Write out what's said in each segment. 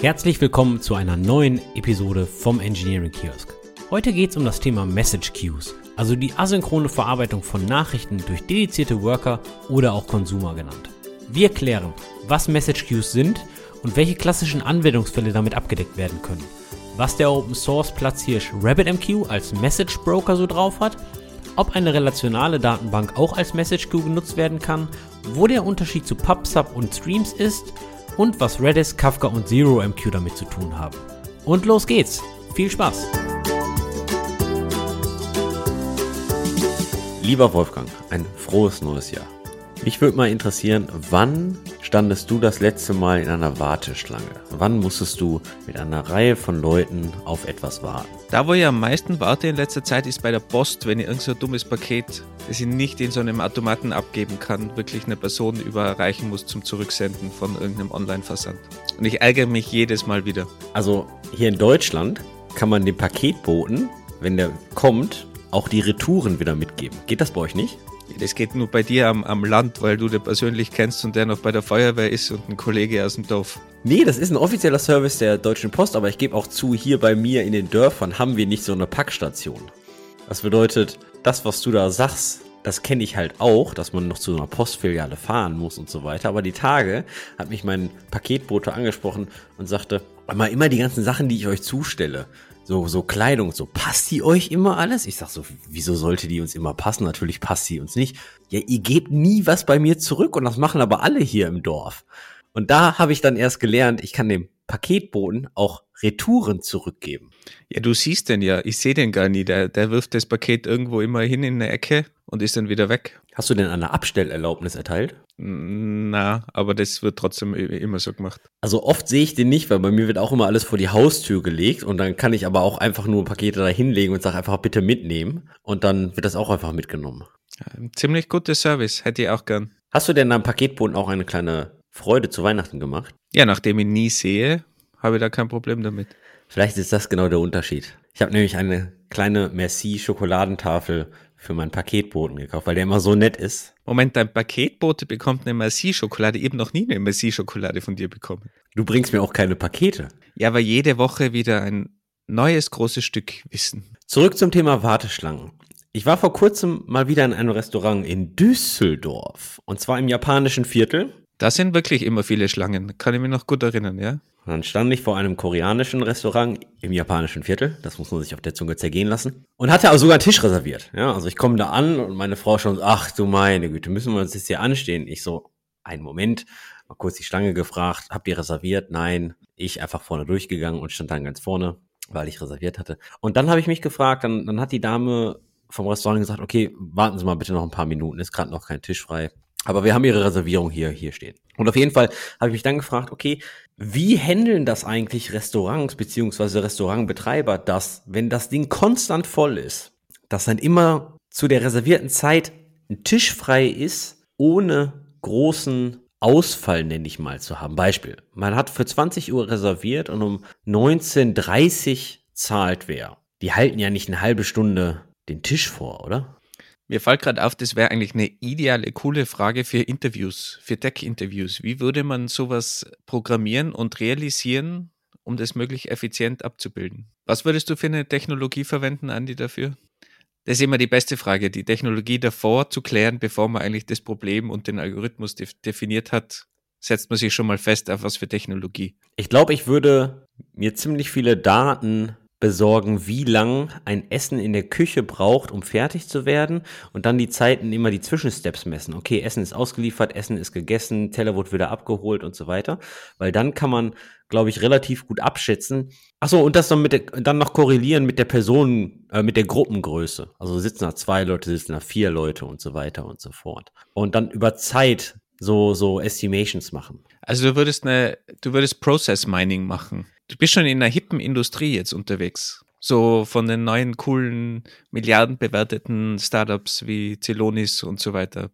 Herzlich willkommen zu einer neuen Episode vom Engineering Kiosk. Heute geht es um das Thema Message Queues, also die asynchrone Verarbeitung von Nachrichten durch dedizierte Worker oder auch Consumer genannt. Wir klären, was Message Queues sind und welche klassischen Anwendungsfälle damit abgedeckt werden können, was der Open Source Platzhirsch RabbitMQ als Message Broker so drauf hat, ob eine relationale Datenbank auch als Message Queue genutzt werden kann, wo der Unterschied zu PubSub und Streams ist und was Redis, Kafka und ZeroMQ damit zu tun haben. Und los geht's! Viel Spaß! Lieber Wolfgang, ein frohes neues Jahr. Mich würde mal interessieren, wann standest du das letzte Mal in einer Warteschlange? Wann musstest du mit einer Reihe von Leuten auf etwas warten? Da, wo ich am meisten warte in letzter Zeit, ist bei der Post, wenn ich irgend so ein dummes Paket, das ich nicht in so einem Automaten abgeben kann, wirklich eine Person überreichen muss zum Zurücksenden von irgendeinem Online-Versand. Und ich ärgere mich jedes Mal wieder. Also hier in Deutschland kann man dem Paketboten, wenn der kommt, auch die Retouren wieder mitgeben. Geht das bei euch nicht? Das geht nur bei dir am, am Land, weil du den persönlich kennst und der noch bei der Feuerwehr ist und ein Kollege aus dem Dorf. Nee, das ist ein offizieller Service der Deutschen Post, aber ich gebe auch zu, hier bei mir in den Dörfern haben wir nicht so eine Packstation. Das bedeutet, das, was du da sagst, das kenne ich halt auch, dass man noch zu einer Postfiliale fahren muss und so weiter. Aber die Tage hat mich mein Paketbote angesprochen und sagte, mal immer die ganzen Sachen, die ich euch zustelle so, so Kleidung, so passt die euch immer alles? Ich sag so, wieso sollte die uns immer passen? Natürlich passt sie uns nicht. Ja, ihr gebt nie was bei mir zurück und das machen aber alle hier im Dorf. Und da habe ich dann erst gelernt, ich kann dem Paketboten auch Retouren zurückgeben. Ja, du siehst den ja. Ich sehe den gar nie. Der, der wirft das Paket irgendwo immer hin in eine Ecke und ist dann wieder weg. Hast du denn eine Abstellerlaubnis erteilt? Na, aber das wird trotzdem immer so gemacht. Also oft sehe ich den nicht, weil bei mir wird auch immer alles vor die Haustür gelegt und dann kann ich aber auch einfach nur Pakete da hinlegen und sage einfach bitte mitnehmen und dann wird das auch einfach mitgenommen. Ja, ziemlich guter Service, hätte ich auch gern. Hast du denn am Paketboden auch eine kleine Freude zu Weihnachten gemacht? Ja, nachdem ich nie sehe, habe ich da kein Problem damit. Vielleicht ist das genau der Unterschied. Ich habe nämlich eine kleine Merci-Schokoladentafel für meinen Paketboten gekauft, weil der immer so nett ist. Moment, dein Paketbote bekommt eine Merci-Schokolade. Eben noch nie eine Merci-Schokolade von dir bekommen. Du bringst mir auch keine Pakete. Ja, aber jede Woche wieder ein neues großes Stück Wissen. Zurück zum Thema Warteschlangen. Ich war vor kurzem mal wieder in einem Restaurant in Düsseldorf. Und zwar im japanischen Viertel. Da sind wirklich immer viele Schlangen. Kann ich mich noch gut erinnern, ja? Und dann stand ich vor einem koreanischen Restaurant im japanischen Viertel, das muss man sich auf der Zunge zergehen lassen, und hatte auch sogar einen Tisch reserviert. Ja, also ich komme da an und meine Frau schon, ach du meine Güte, müssen wir uns jetzt hier anstehen? Ich so, einen Moment, mal kurz die Schlange gefragt, habt ihr reserviert? Nein. Ich einfach vorne durchgegangen und stand dann ganz vorne, weil ich reserviert hatte. Und dann habe ich mich gefragt, dann, dann hat die Dame vom Restaurant gesagt, okay, warten Sie mal bitte noch ein paar Minuten, ist gerade noch kein Tisch frei. Aber wir haben ihre Reservierung hier, hier stehen. Und auf jeden Fall habe ich mich dann gefragt, okay, wie handeln das eigentlich Restaurants beziehungsweise Restaurantbetreiber, dass, wenn das Ding konstant voll ist, dass dann immer zu der reservierten Zeit ein Tisch frei ist, ohne großen Ausfall, nenne ich mal, zu haben. Beispiel, man hat für 20 Uhr reserviert und um 19.30 Uhr zahlt wer. Die halten ja nicht eine halbe Stunde den Tisch vor, oder? Mir fällt gerade auf, das wäre eigentlich eine ideale, coole Frage für Interviews, für Tech-Interviews. Wie würde man sowas programmieren und realisieren, um das möglichst effizient abzubilden? Was würdest du für eine Technologie verwenden, Andi, dafür? Das ist immer die beste Frage, die Technologie davor zu klären, bevor man eigentlich das Problem und den Algorithmus definiert hat, setzt man sich schon mal fest auf was für Technologie. Ich glaube, ich würde mir ziemlich viele Daten besorgen, wie lang ein Essen in der Küche braucht, um fertig zu werden und dann die Zeiten immer die Zwischensteps messen. Okay, Essen ist ausgeliefert, Essen ist gegessen, Teller wird wieder abgeholt und so weiter, weil dann kann man, glaube ich, relativ gut abschätzen. Achso, und das dann mit der, dann noch korrelieren mit der Person, äh, mit der Gruppengröße. Also sitzen da zwei Leute, sitzen da vier Leute und so weiter und so fort. Und dann über Zeit so so Estimations machen. Also du würdest eine du würdest Process Mining machen du bist schon in einer hippen Industrie jetzt unterwegs. So von den neuen coolen milliardenbewerteten Startups wie Celonis und so weiter.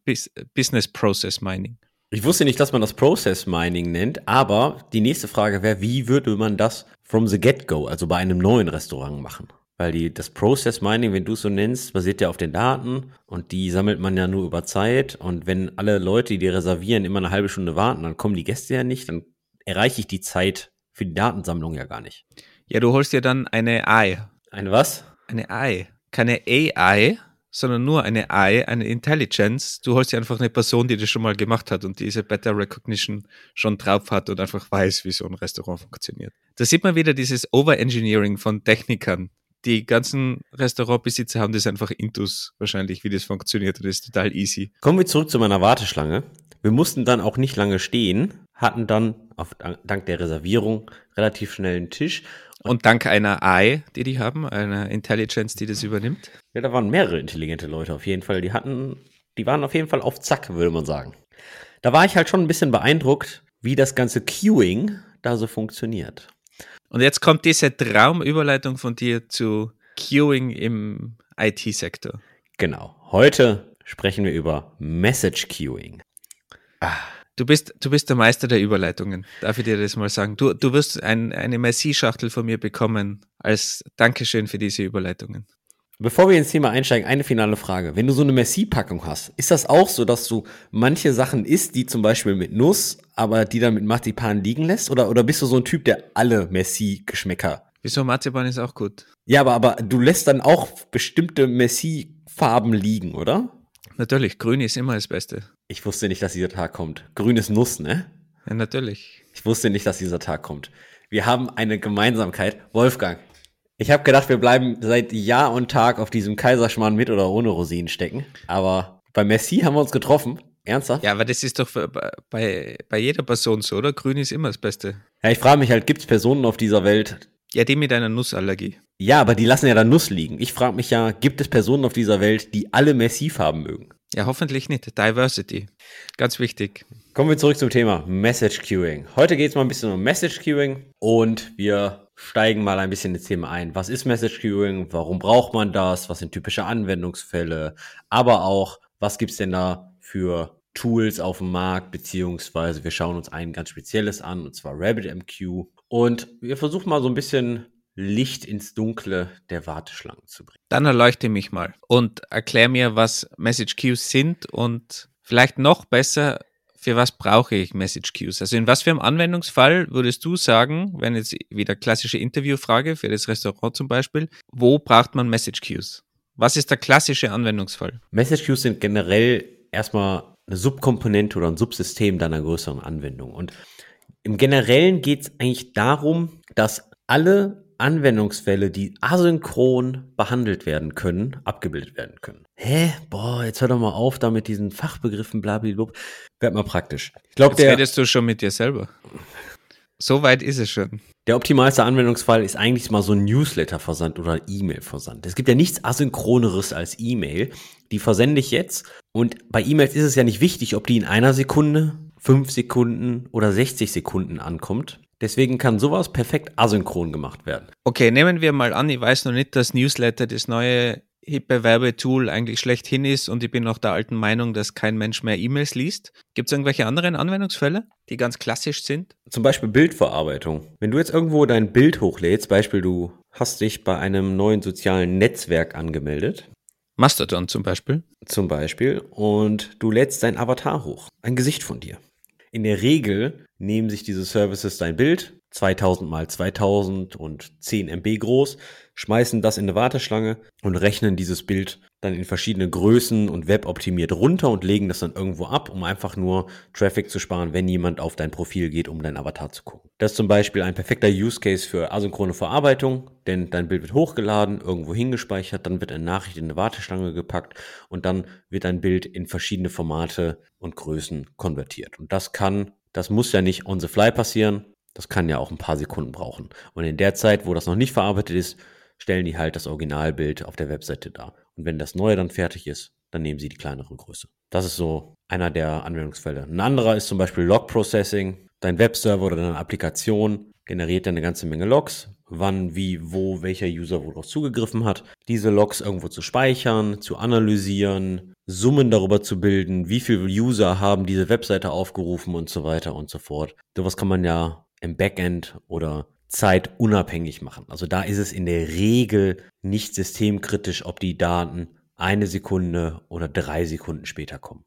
Business Process Mining. Ich wusste nicht, dass man das Process Mining nennt, aber die nächste Frage wäre, wie würde man das from the get-go, also bei einem neuen Restaurant machen? Weil die, das Process Mining, wenn du es so nennst, basiert ja auf den Daten und die sammelt man ja nur über Zeit. Und wenn alle Leute, die reservieren, immer eine halbe Stunde warten, dann kommen die Gäste ja nicht, dann erreiche ich die Zeit für die Datensammlung ja gar nicht. Ja, du holst dir dann eine AI. Eine was? Eine AI. Keine AI, sondern nur eine AI, eine Intelligence. Du holst dir einfach eine Person, die das schon mal gemacht hat und diese Better Recognition schon drauf hat und einfach weiß, wie so ein Restaurant funktioniert. Da sieht man wieder dieses Overengineering von Technikern. Die ganzen Restaurantbesitzer haben das einfach intus wahrscheinlich, wie das funktioniert und das ist total easy. Kommen wir zurück zu meiner Warteschlange. Wir mussten dann auch nicht lange stehen, hatten dann auf, dank der Reservierung relativ schnell einen Tisch. Und dank einer AI, die die haben, einer Intelligence, die das übernimmt. Ja, da waren mehrere intelligente Leute auf jeden Fall. Die hatten, die waren auf jeden Fall auf Zack, würde man sagen. Da war ich halt schon ein bisschen beeindruckt, wie das ganze Queuing da so funktioniert. Und jetzt kommt diese Traumüberleitung von dir zu Queuing im IT-Sektor. Genau. Heute sprechen wir über Message Queuing. Ah. Du bist, du bist der Meister der Überleitungen. Darf ich dir das mal sagen? Du, du wirst ein, eine Messi-Schachtel von mir bekommen als Dankeschön für diese Überleitungen. Bevor wir ins Thema einsteigen, eine finale Frage. Wenn du so eine Messi-Packung hast, ist das auch so, dass du manche Sachen isst, die zum Beispiel mit Nuss, aber die dann mit Marzipan liegen lässt? Oder, oder bist du so ein Typ, der alle Messi-Geschmäcker? Wieso Marzipan ist auch gut? Ja, aber, aber du lässt dann auch bestimmte Messi-Farben liegen, oder? Natürlich, grün ist immer das Beste. Ich wusste nicht, dass dieser Tag kommt. Grün ist Nuss, ne? Ja, natürlich. Ich wusste nicht, dass dieser Tag kommt. Wir haben eine Gemeinsamkeit. Wolfgang, ich habe gedacht, wir bleiben seit Jahr und Tag auf diesem Kaiserschmarrn mit oder ohne Rosinen stecken. Aber bei Messi haben wir uns getroffen. Ernsthaft? Ja, aber das ist doch bei, bei jeder Person so, oder? Grün ist immer das Beste. Ja, ich frage mich halt, gibt es Personen auf dieser Welt? Ja, die mit einer Nussallergie. Ja, aber die lassen ja dann Nuss liegen. Ich frage mich ja, gibt es Personen auf dieser Welt, die alle Messi-Farben mögen? Ja, hoffentlich nicht. Diversity. Ganz wichtig. Kommen wir zurück zum Thema Message Queuing. Heute geht es mal ein bisschen um Message Queuing und wir steigen mal ein bisschen ins Thema ein. Was ist Message Queuing? Warum braucht man das? Was sind typische Anwendungsfälle? Aber auch, was gibt's denn da für Tools auf dem Markt? Beziehungsweise wir schauen uns ein ganz spezielles an, und zwar RabbitMQ. Und wir versuchen mal so ein bisschen Licht ins Dunkle der Warteschlangen zu bringen. Dann erleuchte mich mal und erklär mir, was Message Queues sind und vielleicht noch besser, für was brauche ich Message Queues? Also in was für einem Anwendungsfall würdest du sagen, wenn jetzt wieder klassische Interviewfrage für das Restaurant zum Beispiel, wo braucht man Message Queues? Was ist der klassische Anwendungsfall? Message Queues sind generell erstmal eine Subkomponente oder ein Subsystem deiner größeren Anwendung. Und im Generellen geht es eigentlich darum, dass alle Anwendungsfälle, die asynchron behandelt werden können, abgebildet werden können. Hä? Boah, jetzt hör doch mal auf da mit diesen Fachbegriffen blablabla. Werd mal praktisch. Ich glaube, der redest du schon mit dir selber. So weit ist es schon. Der optimalste Anwendungsfall ist eigentlich mal so ein Newsletter-Versand oder E-Mail-Versand. Es gibt ja nichts asynchroneres als E-Mail. Die versende ich jetzt. Und bei E-Mails ist es ja nicht wichtig, ob die in einer Sekunde, fünf Sekunden oder 60 Sekunden ankommt. Deswegen kann sowas perfekt asynchron gemacht werden. Okay, nehmen wir mal an, ich weiß noch nicht, dass Newsletter das neue hippe Werbetool eigentlich schlechthin ist und ich bin noch der alten Meinung, dass kein Mensch mehr E-Mails liest. Gibt es irgendwelche anderen Anwendungsfälle, die ganz klassisch sind? Zum Beispiel Bildverarbeitung. Wenn du jetzt irgendwo dein Bild hochlädst, Beispiel du hast dich bei einem neuen sozialen Netzwerk angemeldet. Mastodon zum Beispiel. Zum Beispiel. Und du lädst dein Avatar hoch. Ein Gesicht von dir. In der Regel nehmen sich diese Services dein Bild, 2000 mal 2000 und 10 MB groß, schmeißen das in eine Warteschlange und rechnen dieses Bild dann in verschiedene Größen und weboptimiert runter und legen das dann irgendwo ab, um einfach nur Traffic zu sparen, wenn jemand auf dein Profil geht, um dein Avatar zu gucken. Das ist zum Beispiel ein perfekter Use Case für asynchrone Verarbeitung, denn dein Bild wird hochgeladen, irgendwo hingespeichert, dann wird eine Nachricht in eine Warteschlange gepackt und dann wird dein Bild in verschiedene Formate und Größen konvertiert. Und das kann, das muss ja nicht on the fly passieren, das kann ja auch ein paar Sekunden brauchen. Und in der Zeit, wo das noch nicht verarbeitet ist, stellen die halt das Originalbild auf der Webseite dar. Und wenn das neue dann fertig ist, dann nehmen sie die kleinere Größe. Das ist so einer der Anwendungsfälle. Ein anderer ist zum Beispiel Log Processing. Dein Webserver oder deine Applikation generiert eine ganze Menge Logs, wann, wie, wo, welcher User worauf zugegriffen hat. Diese Logs irgendwo zu speichern, zu analysieren, Summen darüber zu bilden, wie viele User haben diese Webseite aufgerufen und so weiter und so fort. Sowas kann man ja im Backend oder zeitunabhängig machen. Also da ist es in der Regel nicht systemkritisch, ob die Daten eine Sekunde oder drei Sekunden später kommen.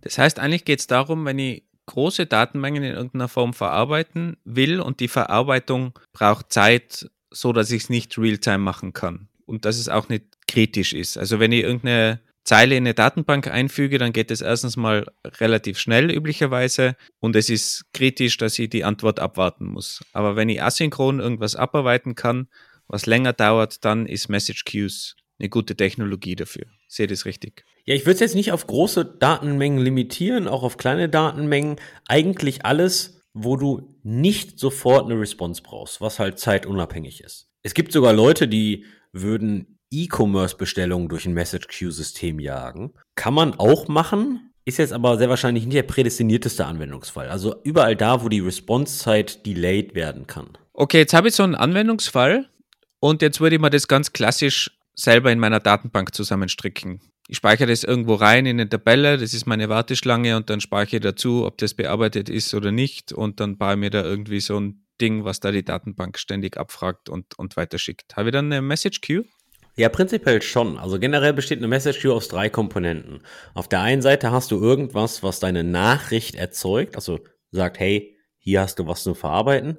Das heißt, eigentlich geht es darum, wenn ich große Datenmengen in irgendeiner Form verarbeiten will und die Verarbeitung braucht Zeit, so dass ich es nicht real-time machen kann und dass es auch nicht kritisch ist. Also wenn ich irgendeine Zeile in eine Datenbank einfüge, dann geht es erstens mal relativ schnell üblicherweise und es ist kritisch, dass ich die Antwort abwarten muss. Aber wenn ich asynchron irgendwas abarbeiten kann, was länger dauert, dann ist Message Queues eine gute Technologie dafür. Sehe das richtig? Ja, ich würde es jetzt nicht auf große Datenmengen limitieren, auch auf kleine Datenmengen. Eigentlich alles, wo du nicht sofort eine Response brauchst, was halt zeitunabhängig ist. Es gibt sogar Leute, die würden E-Commerce-Bestellungen durch ein Message-Queue-System jagen. Kann man auch machen, ist jetzt aber sehr wahrscheinlich nicht der prädestinierteste Anwendungsfall. Also überall da, wo die Response-Zeit delayed werden kann. Okay, jetzt habe ich so einen Anwendungsfall und jetzt würde ich mir das ganz klassisch selber in meiner Datenbank zusammenstricken. Ich speichere das irgendwo rein in eine Tabelle, das ist meine Warteschlange und dann speichere ich dazu, ob das bearbeitet ist oder nicht und dann baue ich mir da irgendwie so ein Ding, was da die Datenbank ständig abfragt und, und weiterschickt. Habe ich dann eine Message Queue? Ja, prinzipiell schon. Also generell besteht eine Message Queue aus drei Komponenten. Auf der einen Seite hast du irgendwas, was deine Nachricht erzeugt, also sagt, hey, hier hast du was zu verarbeiten.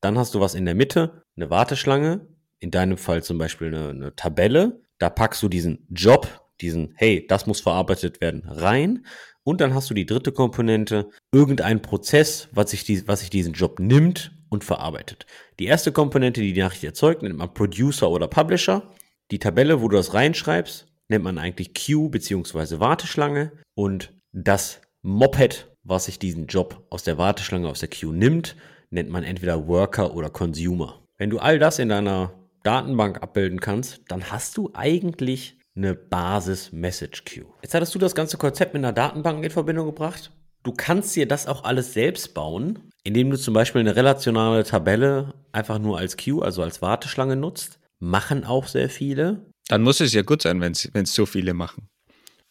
Dann hast du was in der Mitte, eine Warteschlange, in deinem Fall zum Beispiel eine, eine Tabelle. Da packst du diesen Job, diesen, hey, das muss verarbeitet werden, rein. Und dann hast du die dritte Komponente, irgendein Prozess, was sich, die, was sich diesen Job nimmt und verarbeitet. Die erste Komponente, die die Nachricht erzeugt, nennt man Producer oder Publisher. Die Tabelle, wo du das reinschreibst, nennt man eigentlich Queue bzw. Warteschlange. Und das Moped, was sich diesen Job aus der Warteschlange, aus der Queue nimmt, nennt man entweder Worker oder Consumer. Wenn du all das in deiner Datenbank abbilden kannst, dann hast du eigentlich eine Basis Message Queue. Jetzt hattest du das ganze Konzept mit einer Datenbank in Verbindung gebracht. Du kannst dir das auch alles selbst bauen, indem du zum Beispiel eine relationale Tabelle einfach nur als Queue, also als Warteschlange nutzt machen auch sehr viele. Dann muss es ja gut sein, wenn es so viele machen.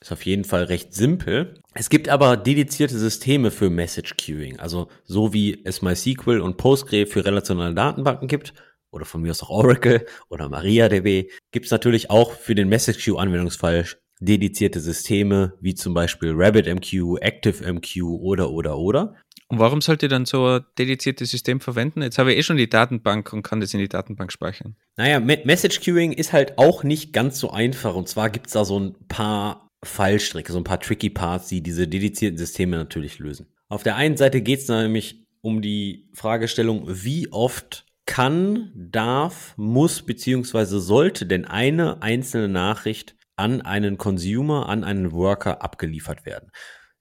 Ist auf jeden Fall recht simpel. Es gibt aber dedizierte Systeme für Message Queuing, also so wie es MySQL und Postgre für relationale Datenbanken gibt, oder von mir aus auch Oracle oder MariaDB, gibt es natürlich auch für den Message Queue Anwendungsfall dedizierte Systeme, wie zum Beispiel RabbitMQ, ActiveMQ oder oder oder. Und warum sollte dann so ein dediziertes System verwenden? Jetzt habe ich eh schon die Datenbank und kann das in die Datenbank speichern. Naja, Message Queuing ist halt auch nicht ganz so einfach. Und zwar gibt es da so ein paar Fallstricke, so ein paar tricky Parts, die diese dedizierten Systeme natürlich lösen. Auf der einen Seite geht es nämlich um die Fragestellung, wie oft kann, darf, muss beziehungsweise sollte denn eine einzelne Nachricht an einen Consumer, an einen Worker abgeliefert werden.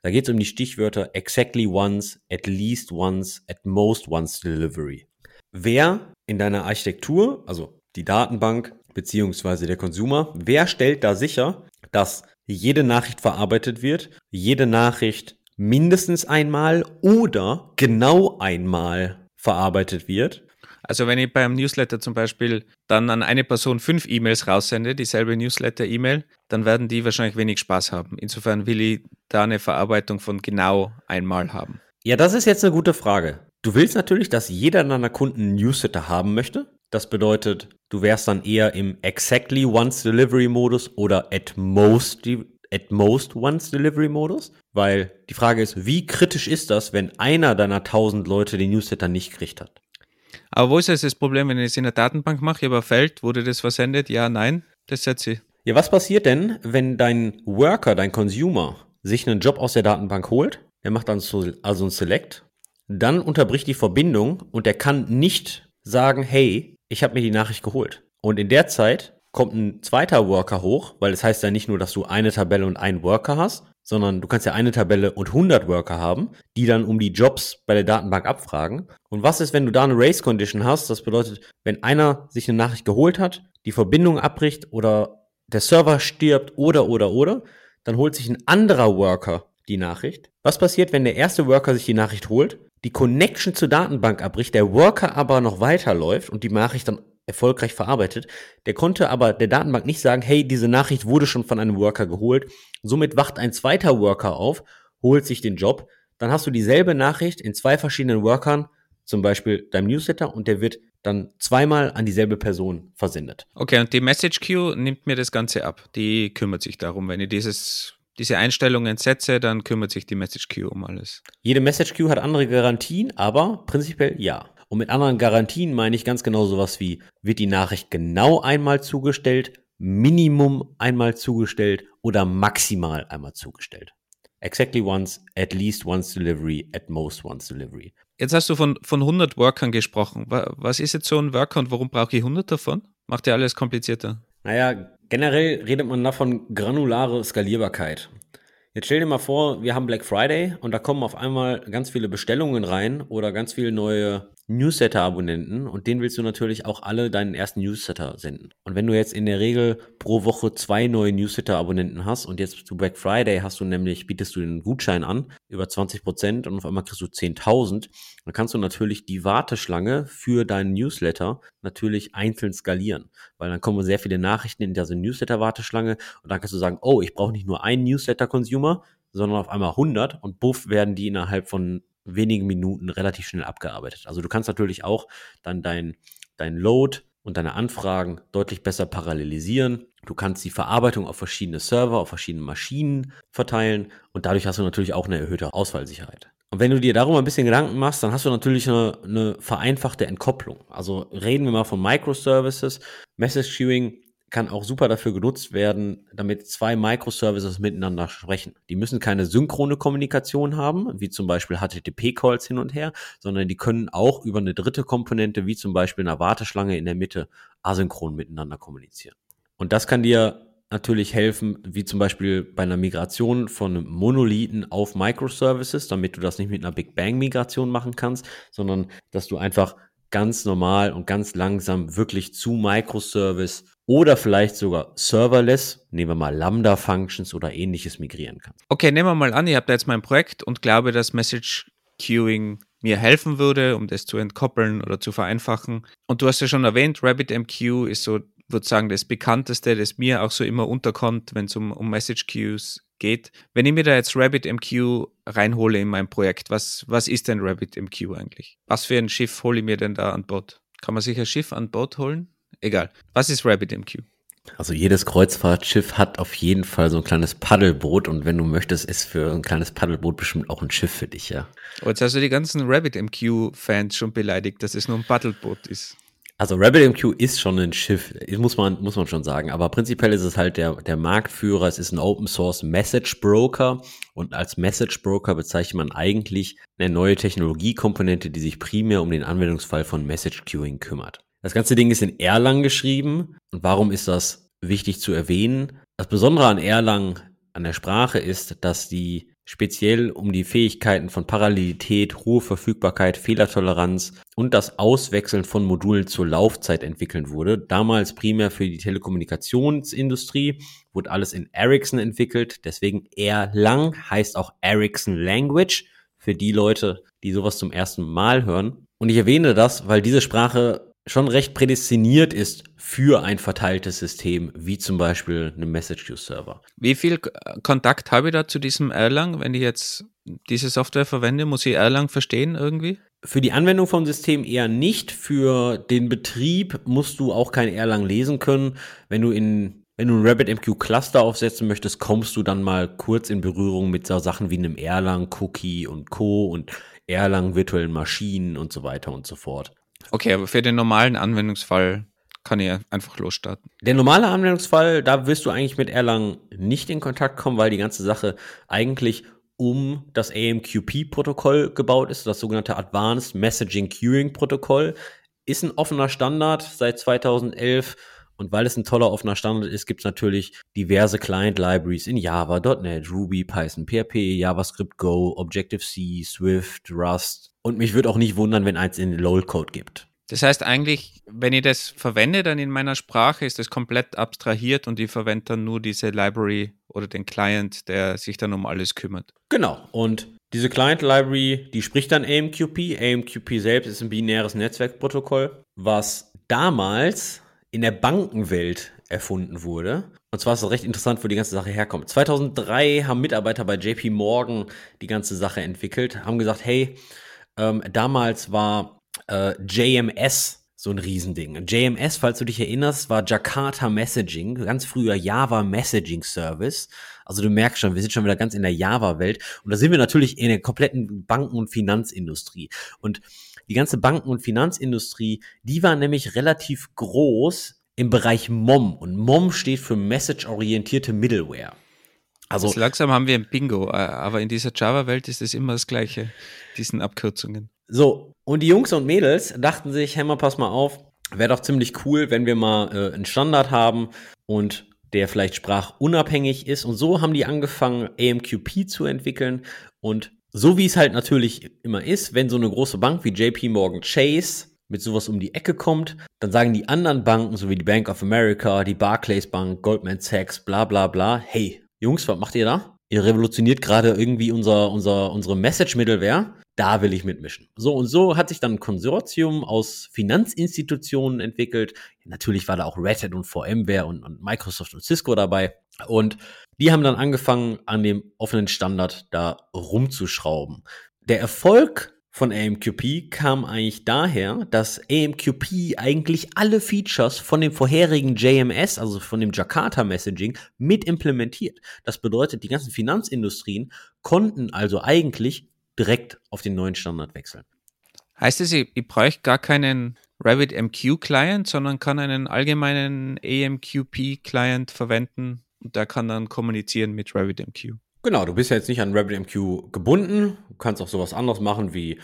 Da geht es um die Stichwörter exactly once, at least once, at most once delivery. Wer in deiner Architektur, also die Datenbank beziehungsweise der Consumer, wer stellt da sicher, dass jede Nachricht verarbeitet wird, jede Nachricht mindestens einmal oder genau einmal verarbeitet wird also wenn ich beim Newsletter zum Beispiel dann an eine Person fünf E-Mails raussende, dieselbe Newsletter-E-Mail, dann werden die wahrscheinlich wenig Spaß haben. Insofern will ich da eine Verarbeitung von genau einmal haben. Ja, das ist jetzt eine gute Frage. Du willst natürlich, dass jeder deiner Kunden einen Newsletter haben möchte. Das bedeutet, du wärst dann eher im exactly once delivery Modus oder at most at most once delivery Modus, weil die Frage ist, wie kritisch ist das, wenn einer deiner tausend Leute den Newsletter nicht gekriegt hat? Aber wo ist jetzt das Problem, wenn ich es in der Datenbank mache? Ich habe ein Feld, wurde das versendet? Ja, nein, das setze ich. Ja, was passiert denn, wenn dein Worker, dein Consumer, sich einen Job aus der Datenbank holt? Der macht dann so, also ein Select. Dann unterbricht die Verbindung und der kann nicht sagen, hey, ich habe mir die Nachricht geholt. Und in der Zeit kommt ein zweiter Worker hoch, weil das heißt ja nicht nur, dass du eine Tabelle und einen Worker hast, sondern du kannst ja eine Tabelle und 100 Worker haben, die dann um die Jobs bei der Datenbank abfragen. Und was ist, wenn du da eine Race Condition hast? Das bedeutet, wenn einer sich eine Nachricht geholt hat, die Verbindung abbricht oder der Server stirbt oder oder oder, dann holt sich ein anderer Worker die Nachricht. Was passiert, wenn der erste Worker sich die Nachricht holt, die Connection zur Datenbank abbricht, der Worker aber noch weiterläuft und die Nachricht dann erfolgreich verarbeitet. Der konnte aber der Datenbank nicht sagen, hey, diese Nachricht wurde schon von einem Worker geholt. Somit wacht ein zweiter Worker auf, holt sich den Job. Dann hast du dieselbe Nachricht in zwei verschiedenen Workern, zum Beispiel deinem Newsletter, und der wird dann zweimal an dieselbe Person versendet. Okay, und die Message Queue nimmt mir das Ganze ab. Die kümmert sich darum, wenn ich dieses diese Einstellungen setze, dann kümmert sich die Message Queue um alles. Jede Message Queue hat andere Garantien, aber prinzipiell ja. Und mit anderen Garantien meine ich ganz genau sowas wie, wird die Nachricht genau einmal zugestellt, Minimum einmal zugestellt oder maximal einmal zugestellt. Exactly once, at least once delivery, at most once delivery. Jetzt hast du von, von 100 Workern gesprochen. Was ist jetzt so ein Worker und warum brauche ich 100 davon? Macht ja alles komplizierter. Naja, generell redet man davon granulare Skalierbarkeit. Jetzt stell dir mal vor, wir haben Black Friday und da kommen auf einmal ganz viele Bestellungen rein oder ganz viele neue Newsletter-Abonnenten und denen willst du natürlich auch alle deinen ersten Newsletter senden. Und wenn du jetzt in der Regel pro Woche zwei neue Newsletter-Abonnenten hast und jetzt zu Black Friday hast du nämlich, bietest du den Gutschein an, über 20 Prozent und auf einmal kriegst du 10.000, dann kannst du natürlich die Warteschlange für deinen Newsletter natürlich einzeln skalieren, weil dann kommen sehr viele Nachrichten in dieser Newsletter-Warteschlange und dann kannst du sagen, oh, ich brauche nicht nur einen Newsletter-Consumer, sondern auf einmal 100 und buff werden die innerhalb von wenigen Minuten relativ schnell abgearbeitet. Also du kannst natürlich auch dann dein, dein Load und deine Anfragen deutlich besser parallelisieren. Du kannst die Verarbeitung auf verschiedene Server, auf verschiedene Maschinen verteilen und dadurch hast du natürlich auch eine erhöhte Ausfallsicherheit. Und wenn du dir darüber ein bisschen Gedanken machst, dann hast du natürlich eine, eine vereinfachte Entkopplung. Also reden wir mal von Microservices. Message Queuing kann auch super dafür genutzt werden, damit zwei Microservices miteinander sprechen. Die müssen keine synchrone Kommunikation haben, wie zum Beispiel HTTP-Calls hin und her, sondern die können auch über eine dritte Komponente, wie zum Beispiel eine Warteschlange in der Mitte, asynchron miteinander kommunizieren. Und das kann dir natürlich helfen, wie zum Beispiel bei einer Migration von Monolithen auf Microservices, damit du das nicht mit einer Big Bang Migration machen kannst, sondern dass du einfach ganz normal und ganz langsam wirklich zu Microservice oder vielleicht sogar serverless, nehmen wir mal Lambda Functions oder ähnliches migrieren kann. Okay, nehmen wir mal an, ihr habt jetzt mein Projekt und glaube, dass Message Queuing mir helfen würde, um das zu entkoppeln oder zu vereinfachen. Und du hast ja schon erwähnt, RabbitMQ ist so, würde sagen, das bekannteste, das mir auch so immer unterkommt, wenn es um, um Message Queues geht. Wenn ich mir da jetzt RabbitMQ reinhole in mein Projekt, was, was ist denn RabbitMQ eigentlich? Was für ein Schiff hole ich mir denn da an Bord? Kann man sich ein Schiff an Bord holen? Egal. Was ist RabbitMQ? Also jedes Kreuzfahrtschiff hat auf jeden Fall so ein kleines Paddelboot und wenn du möchtest, ist für ein kleines Paddelboot bestimmt auch ein Schiff für dich, ja. Oh, jetzt hast du die ganzen RabbitMQ-Fans schon beleidigt, dass es nur ein Paddelboot ist. Also RabbitMQ ist schon ein Schiff, muss man, muss man schon sagen. Aber prinzipiell ist es halt der, der Marktführer. Es ist ein Open Source Message Broker. Und als Message Broker bezeichnet man eigentlich eine neue Technologiekomponente, die sich primär um den Anwendungsfall von Message Queuing kümmert. Das ganze Ding ist in Erlang geschrieben. Und warum ist das wichtig zu erwähnen? Das Besondere an Erlang, an der Sprache ist, dass die speziell um die Fähigkeiten von Parallelität, hohe Verfügbarkeit, Fehlertoleranz und das Auswechseln von Modulen zur Laufzeit entwickelt wurde. Damals primär für die Telekommunikationsindustrie, wurde alles in Ericsson entwickelt, deswegen Erlang heißt auch Ericsson Language für die Leute, die sowas zum ersten Mal hören. Und ich erwähne das, weil diese Sprache schon recht prädestiniert ist für ein verteiltes System, wie zum Beispiel eine Message Queue Server. Wie viel Kontakt habe ich da zu diesem Erlang, wenn ich jetzt diese Software verwende? Muss ich Erlang verstehen irgendwie? Für die Anwendung vom System eher nicht. Für den Betrieb musst du auch kein Erlang lesen können. Wenn du in wenn du ein RabbitMQ Cluster aufsetzen möchtest, kommst du dann mal kurz in Berührung mit so Sachen wie einem Erlang Cookie und Co. und Erlang virtuellen Maschinen und so weiter und so fort. Okay, aber für den normalen Anwendungsfall kann ich einfach losstarten. Der normale Anwendungsfall, da wirst du eigentlich mit Erlang nicht in Kontakt kommen, weil die ganze Sache eigentlich um das AMQP-Protokoll gebaut ist, das sogenannte Advanced Messaging Queuing Protokoll. Ist ein offener Standard seit 2011 und weil es ein toller offener Standard ist, gibt es natürlich diverse Client-Libraries in Java, .NET, Ruby, Python, PHP, JavaScript, Go, Objective-C, Swift, Rust. Und mich würde auch nicht wundern, wenn eins in LOL-Code gibt. Das heißt eigentlich, wenn ich das verwende, dann in meiner Sprache ist das komplett abstrahiert und ich verwende dann nur diese Library oder den Client, der sich dann um alles kümmert. Genau. Und diese Client Library, die spricht dann AMQP. AMQP selbst ist ein binäres Netzwerkprotokoll, was damals in der Bankenwelt erfunden wurde. Und zwar ist das recht interessant, wo die ganze Sache herkommt. 2003 haben Mitarbeiter bei JP Morgan die ganze Sache entwickelt, haben gesagt, hey, ähm, damals war äh, JMS so ein Riesending. JMS, falls du dich erinnerst, war Jakarta Messaging, ganz früher Java Messaging Service. Also du merkst schon, wir sind schon wieder ganz in der Java-Welt. Und da sind wir natürlich in der kompletten Banken- und Finanzindustrie. Und die ganze Banken- und Finanzindustrie, die war nämlich relativ groß im Bereich MOM. Und MOM steht für Message-orientierte Middleware. Also, also langsam haben wir ein Bingo, äh, aber in dieser Java-Welt ist es immer das Gleiche, diesen Abkürzungen. So, und die Jungs und Mädels dachten sich, hey mal, pass mal auf, wäre doch ziemlich cool, wenn wir mal äh, einen Standard haben und der vielleicht sprachunabhängig ist. Und so haben die angefangen, AMQP zu entwickeln. Und so wie es halt natürlich immer ist, wenn so eine große Bank wie JP Morgan Chase mit sowas um die Ecke kommt, dann sagen die anderen Banken, so wie die Bank of America, die Barclays Bank, Goldman Sachs, bla bla bla, hey, Jungs, was macht ihr da? Ihr revolutioniert gerade irgendwie unser, unser, unsere Message-Middleware. Da will ich mitmischen. So und so hat sich dann ein Konsortium aus Finanzinstitutionen entwickelt. Natürlich war da auch Red Hat und VMware und, und Microsoft und Cisco dabei. Und die haben dann angefangen, an dem offenen Standard da rumzuschrauben. Der Erfolg von AMQP kam eigentlich daher, dass AMQP eigentlich alle Features von dem vorherigen JMS, also von dem Jakarta Messaging, mit implementiert. Das bedeutet, die ganzen Finanzindustrien konnten also eigentlich direkt auf den neuen Standard wechseln. Heißt es, ich, ich brauche gar keinen RabbitMQ Client, sondern kann einen allgemeinen AMQP Client verwenden und der kann dann kommunizieren mit RabbitMQ. Genau, du bist ja jetzt nicht an RabbitMQ gebunden. Du kannst auch sowas anderes machen wie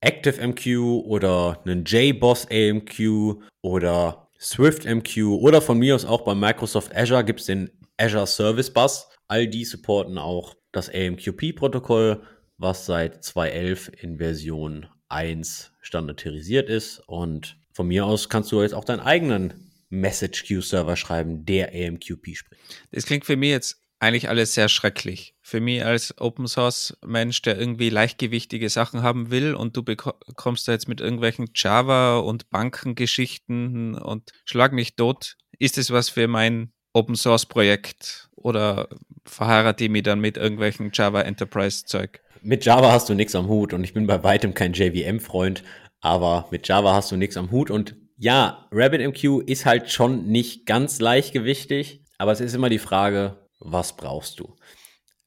ActiveMQ oder einen JBoss AMQ oder SwiftMQ oder von mir aus auch bei Microsoft Azure gibt es den Azure Service Bus. All die supporten auch das AMQP-Protokoll, was seit 2.11 in Version 1 standardisiert ist. Und von mir aus kannst du jetzt auch deinen eigenen Message Queue Server schreiben, der AMQP spricht. Das klingt für mich jetzt eigentlich alles sehr schrecklich. Für mich als Open Source Mensch, der irgendwie leichtgewichtige Sachen haben will und du bekommst da jetzt mit irgendwelchen Java und Bankengeschichten und schlag mich tot. Ist es was für mein Open Source Projekt oder verheirate ich mich dann mit irgendwelchen Java Enterprise Zeug? Mit Java hast du nichts am Hut und ich bin bei weitem kein JVM Freund, aber mit Java hast du nichts am Hut und ja, RabbitMQ ist halt schon nicht ganz leichtgewichtig, aber es ist immer die Frage, was brauchst du?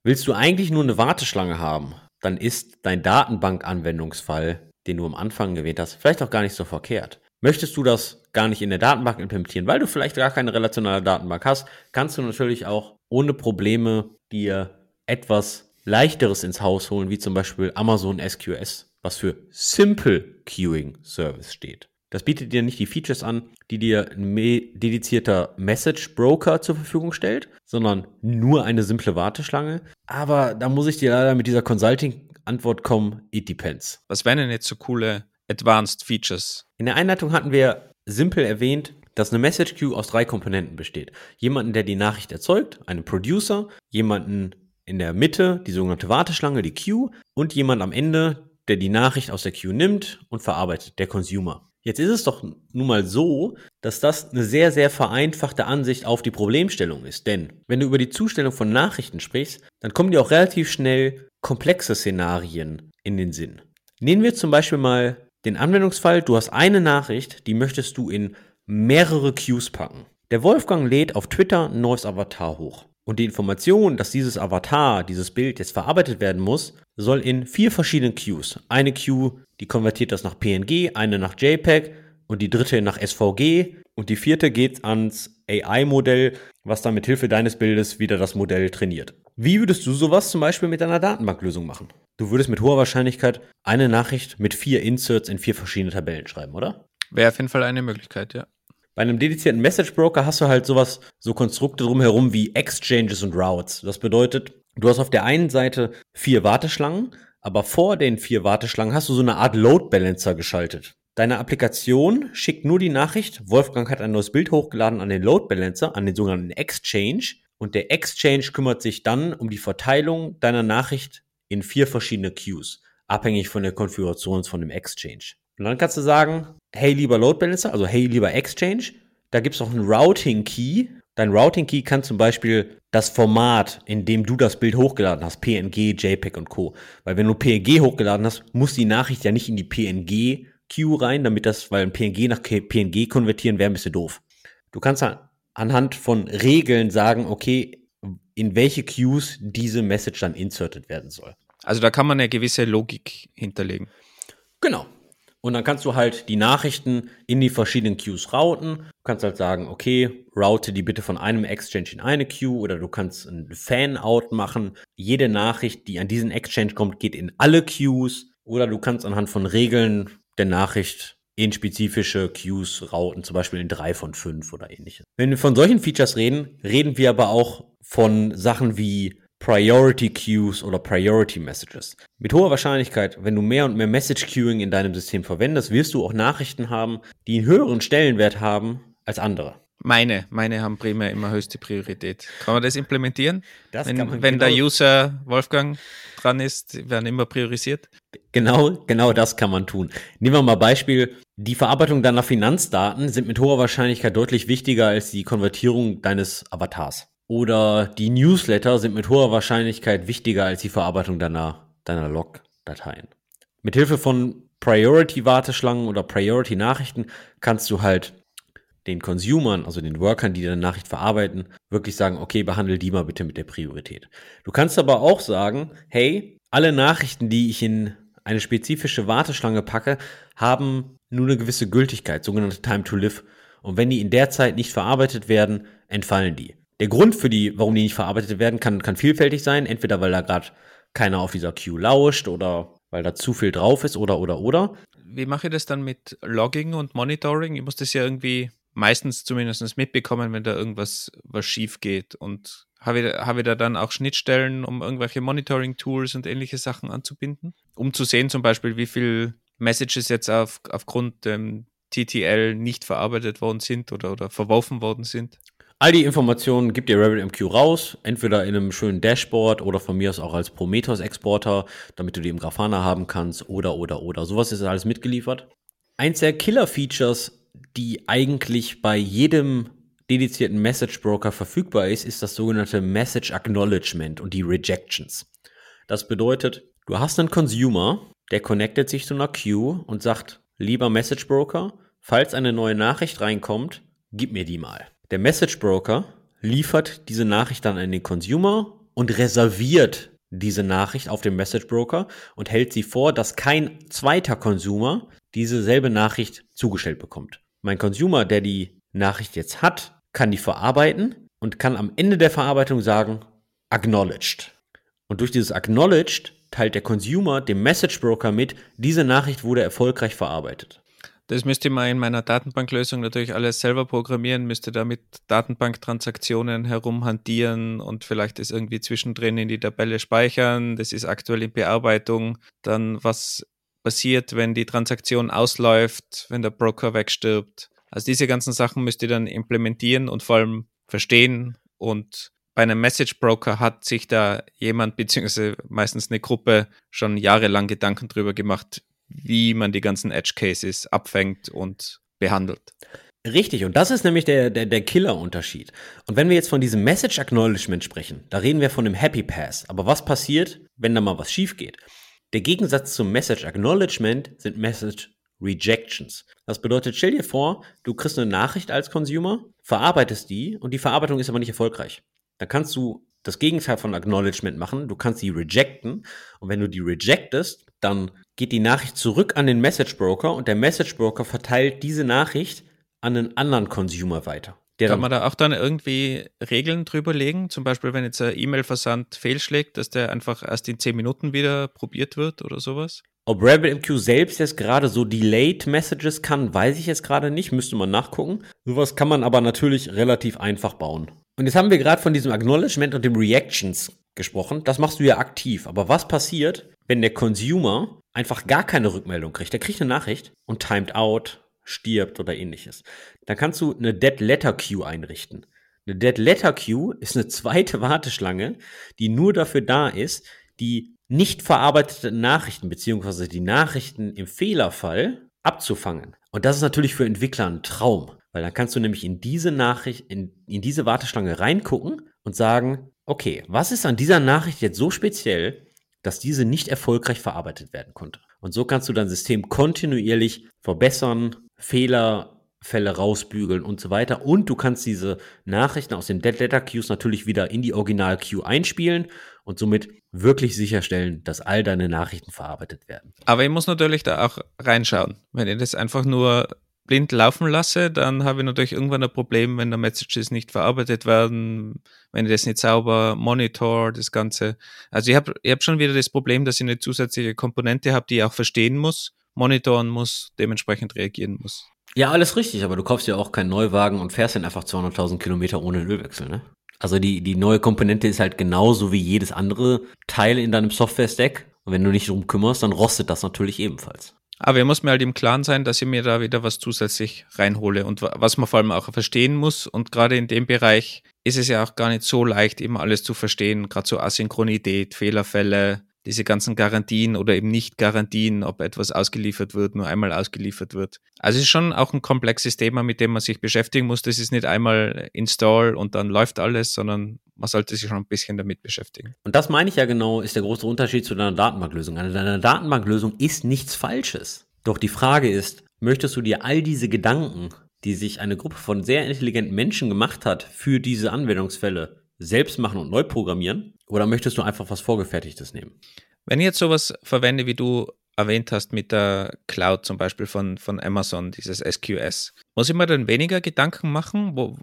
Willst du eigentlich nur eine Warteschlange haben, dann ist dein Datenbank-Anwendungsfall, den du am Anfang gewählt hast, vielleicht auch gar nicht so verkehrt. Möchtest du das gar nicht in der Datenbank implementieren, weil du vielleicht gar keine relationale Datenbank hast, kannst du natürlich auch ohne Probleme dir etwas leichteres ins Haus holen, wie zum Beispiel Amazon SQS, was für Simple Queuing Service steht. Das bietet dir nicht die Features an, die dir ein dedizierter Message Broker zur Verfügung stellt, sondern nur eine simple Warteschlange. Aber da muss ich dir leider mit dieser Consulting-Antwort kommen, it depends. Was wären denn jetzt so coole Advanced Features? In der Einleitung hatten wir simpel erwähnt, dass eine Message Queue aus drei Komponenten besteht. Jemanden, der die Nachricht erzeugt, einen Producer, jemanden in der Mitte, die sogenannte Warteschlange, die Queue, und jemand am Ende, der die Nachricht aus der Queue nimmt und verarbeitet, der Consumer. Jetzt ist es doch nun mal so, dass das eine sehr, sehr vereinfachte Ansicht auf die Problemstellung ist. Denn wenn du über die Zustellung von Nachrichten sprichst, dann kommen dir auch relativ schnell komplexe Szenarien in den Sinn. Nehmen wir zum Beispiel mal den Anwendungsfall, du hast eine Nachricht, die möchtest du in mehrere Queues packen. Der Wolfgang lädt auf Twitter ein neues Avatar hoch. Und die Information, dass dieses Avatar, dieses Bild jetzt verarbeitet werden muss, soll in vier verschiedenen Queues. Eine Queue, die konvertiert das nach PNG, eine nach JPEG und die dritte nach SVG und die vierte geht ans AI-Modell, was dann mit Hilfe deines Bildes wieder das Modell trainiert. Wie würdest du sowas zum Beispiel mit deiner Datenbanklösung machen? Du würdest mit hoher Wahrscheinlichkeit eine Nachricht mit vier Inserts in vier verschiedene Tabellen schreiben, oder? Wäre auf jeden Fall eine Möglichkeit, ja. Bei einem dedizierten Message Broker hast du halt sowas, so Konstrukte drumherum wie Exchanges und Routes. Das bedeutet, du hast auf der einen Seite vier Warteschlangen, aber vor den vier Warteschlangen hast du so eine Art Load Balancer geschaltet. Deine Applikation schickt nur die Nachricht, Wolfgang hat ein neues Bild hochgeladen an den Load Balancer, an den sogenannten Exchange. Und der Exchange kümmert sich dann um die Verteilung deiner Nachricht in vier verschiedene Queues, abhängig von der Konfiguration von dem Exchange. Und dann kannst du sagen, hey lieber Load Balancer, also hey lieber Exchange, da gibt es auch einen Routing Key. Dein Routing Key kann zum Beispiel das Format, in dem du das Bild hochgeladen hast, PNG, JPEG und Co. Weil wenn du PNG hochgeladen hast, muss die Nachricht ja nicht in die PNG Queue rein, damit das, weil ein PNG nach PNG konvertieren wäre ein bisschen doof. Du kannst anhand von Regeln sagen, okay, in welche Queues diese Message dann inserted werden soll. Also da kann man eine gewisse Logik hinterlegen. Genau. Und dann kannst du halt die Nachrichten in die verschiedenen Queues routen. Du kannst halt sagen, okay, route die bitte von einem Exchange in eine Queue oder du kannst ein Fan-Out machen. Jede Nachricht, die an diesen Exchange kommt, geht in alle Queues. Oder du kannst anhand von Regeln der Nachricht in spezifische Queues routen, zum Beispiel in drei von fünf oder ähnliches. Wenn wir von solchen Features reden, reden wir aber auch von Sachen wie Priority Queues oder Priority Messages. Mit hoher Wahrscheinlichkeit, wenn du mehr und mehr Message Queuing in deinem System verwendest, wirst du auch Nachrichten haben, die einen höheren Stellenwert haben als andere. Meine, meine haben primär immer höchste Priorität. Kann man das implementieren? Das wenn, kann man wenn der genau- User Wolfgang dran ist, werden immer priorisiert. Genau, genau das kann man tun. Nehmen wir mal Beispiel. Die Verarbeitung deiner Finanzdaten sind mit hoher Wahrscheinlichkeit deutlich wichtiger als die Konvertierung deines Avatars. Oder die Newsletter sind mit hoher Wahrscheinlichkeit wichtiger als die Verarbeitung deiner, deiner Log-Dateien. Mithilfe von Priority-Warteschlangen oder Priority-Nachrichten kannst du halt den Consumern, also den Workern, die deine Nachricht verarbeiten, wirklich sagen, okay, behandle die mal bitte mit der Priorität. Du kannst aber auch sagen, hey, alle Nachrichten, die ich in eine spezifische Warteschlange packe, haben nur eine gewisse Gültigkeit, sogenannte Time to Live. Und wenn die in der Zeit nicht verarbeitet werden, entfallen die. Der Grund für die, warum die nicht verarbeitet werden, kann, kann vielfältig sein. Entweder weil da gerade keiner auf dieser Queue lauscht oder weil da zu viel drauf ist oder oder oder. Wie mache ich das dann mit Logging und Monitoring? Ich muss das ja irgendwie meistens zumindest mitbekommen, wenn da irgendwas was schief geht. Und habe ich, habe ich da dann auch Schnittstellen, um irgendwelche Monitoring-Tools und ähnliche Sachen anzubinden? Um zu sehen zum Beispiel, wie viel Messages jetzt auf, aufgrund dem TTL nicht verarbeitet worden sind oder, oder verworfen worden sind. All die Informationen gibt dir RabbitMQ raus, entweder in einem schönen Dashboard oder von mir aus auch als Prometheus-Exporter, damit du die im Grafana haben kannst oder, oder, oder. Sowas ist alles mitgeliefert. Eins der Killer-Features, die eigentlich bei jedem dedizierten Message Broker verfügbar ist, ist das sogenannte Message Acknowledgement und die Rejections. Das bedeutet, du hast einen Consumer, der connectet sich zu einer Queue und sagt, lieber Message Broker, falls eine neue Nachricht reinkommt, gib mir die mal. Der Message Broker liefert diese Nachricht dann an den Consumer und reserviert diese Nachricht auf dem Message Broker und hält sie vor, dass kein zweiter Consumer diese selbe Nachricht zugestellt bekommt. Mein Consumer, der die Nachricht jetzt hat, kann die verarbeiten und kann am Ende der Verarbeitung sagen, acknowledged. Und durch dieses acknowledged teilt der Consumer dem Message Broker mit, diese Nachricht wurde erfolgreich verarbeitet. Das müsste man in meiner Datenbanklösung natürlich alles selber programmieren, müsste da mit Datenbanktransaktionen herumhantieren und vielleicht das irgendwie zwischendrin in die Tabelle speichern. Das ist aktuell in Bearbeitung. Dann was passiert, wenn die Transaktion ausläuft, wenn der Broker wegstirbt. Also diese ganzen Sachen müsst ihr dann implementieren und vor allem verstehen. Und bei einem Message Broker hat sich da jemand, beziehungsweise meistens eine Gruppe, schon jahrelang Gedanken drüber gemacht, wie man die ganzen Edge Cases abfängt und behandelt. Richtig, und das ist nämlich der, der, der Killer-Unterschied. Und wenn wir jetzt von diesem Message Acknowledgement sprechen, da reden wir von einem Happy Pass. Aber was passiert, wenn da mal was schief geht? Der Gegensatz zum Message Acknowledgement sind Message Rejections. Das bedeutet, stell dir vor, du kriegst eine Nachricht als Consumer, verarbeitest die und die Verarbeitung ist aber nicht erfolgreich. Dann kannst du das Gegenteil von Acknowledgement machen, du kannst die rejecten und wenn du die rejectest, dann geht die Nachricht zurück an den Message Broker und der Message Broker verteilt diese Nachricht an einen anderen Consumer weiter. Der Kann man da auch dann irgendwie Regeln drüber legen? Zum Beispiel, wenn jetzt ein E-Mail-Versand fehlschlägt, dass der einfach erst in 10 Minuten wieder probiert wird oder sowas? ob RabbitMQ selbst jetzt gerade so Delayed Messages kann, weiß ich jetzt gerade nicht, müsste man nachgucken. Sowas kann man aber natürlich relativ einfach bauen. Und jetzt haben wir gerade von diesem Acknowledgement und dem Reactions gesprochen. Das machst du ja aktiv. Aber was passiert, wenn der Consumer einfach gar keine Rückmeldung kriegt? Der kriegt eine Nachricht und timed out, stirbt oder ähnliches. Dann kannst du eine Dead Letter Queue einrichten. Eine Dead Letter Queue ist eine zweite Warteschlange, die nur dafür da ist, die nicht verarbeitete Nachrichten beziehungsweise die Nachrichten im Fehlerfall abzufangen. Und das ist natürlich für Entwickler ein Traum, weil dann kannst du nämlich in diese Nachricht, in, in diese Warteschlange reingucken und sagen, okay, was ist an dieser Nachricht jetzt so speziell, dass diese nicht erfolgreich verarbeitet werden konnte? Und so kannst du dein System kontinuierlich verbessern, Fehlerfälle rausbügeln und so weiter. Und du kannst diese Nachrichten aus den Dead Letter Queues natürlich wieder in die Original Queue einspielen und somit wirklich sicherstellen, dass all deine Nachrichten verarbeitet werden. Aber ich muss natürlich da auch reinschauen. Wenn ich das einfach nur blind laufen lasse, dann habe ich natürlich irgendwann ein Problem, wenn da Messages nicht verarbeitet werden, wenn ich das nicht sauber monitor, das Ganze. Also ich habe ich hab schon wieder das Problem, dass ich eine zusätzliche Komponente habe, die ich auch verstehen muss, monitoren muss, dementsprechend reagieren muss. Ja, alles richtig, aber du kaufst ja auch keinen Neuwagen und fährst dann einfach 200.000 Kilometer ohne Ölwechsel, ne? Also die, die neue Komponente ist halt genauso wie jedes andere Teil in deinem Software-Stack. Und wenn du nicht drum kümmerst, dann rostet das natürlich ebenfalls. Aber ihr muss mir halt im Klaren sein, dass ich mir da wieder was zusätzlich reinhole und was man vor allem auch verstehen muss. Und gerade in dem Bereich ist es ja auch gar nicht so leicht, eben alles zu verstehen. Gerade so Asynchronität, Fehlerfälle, diese ganzen Garantien oder eben nicht Garantien, ob etwas ausgeliefert wird, nur einmal ausgeliefert wird. Also es ist schon auch ein komplexes Thema, mit dem man sich beschäftigen muss. Das ist nicht einmal install und dann läuft alles, sondern man sollte sich schon ein bisschen damit beschäftigen. Und das meine ich ja genau, ist der große Unterschied zu deiner Datenbanklösung. Eine deiner Datenbanklösung ist nichts Falsches. Doch die Frage ist, möchtest du dir all diese Gedanken, die sich eine Gruppe von sehr intelligenten Menschen gemacht hat, für diese Anwendungsfälle selbst machen und neu programmieren? Oder möchtest du einfach was Vorgefertigtes nehmen? Wenn ich jetzt sowas verwende, wie du erwähnt hast mit der Cloud zum Beispiel von, von Amazon, dieses SQS, muss ich mir dann weniger Gedanken machen? Wo,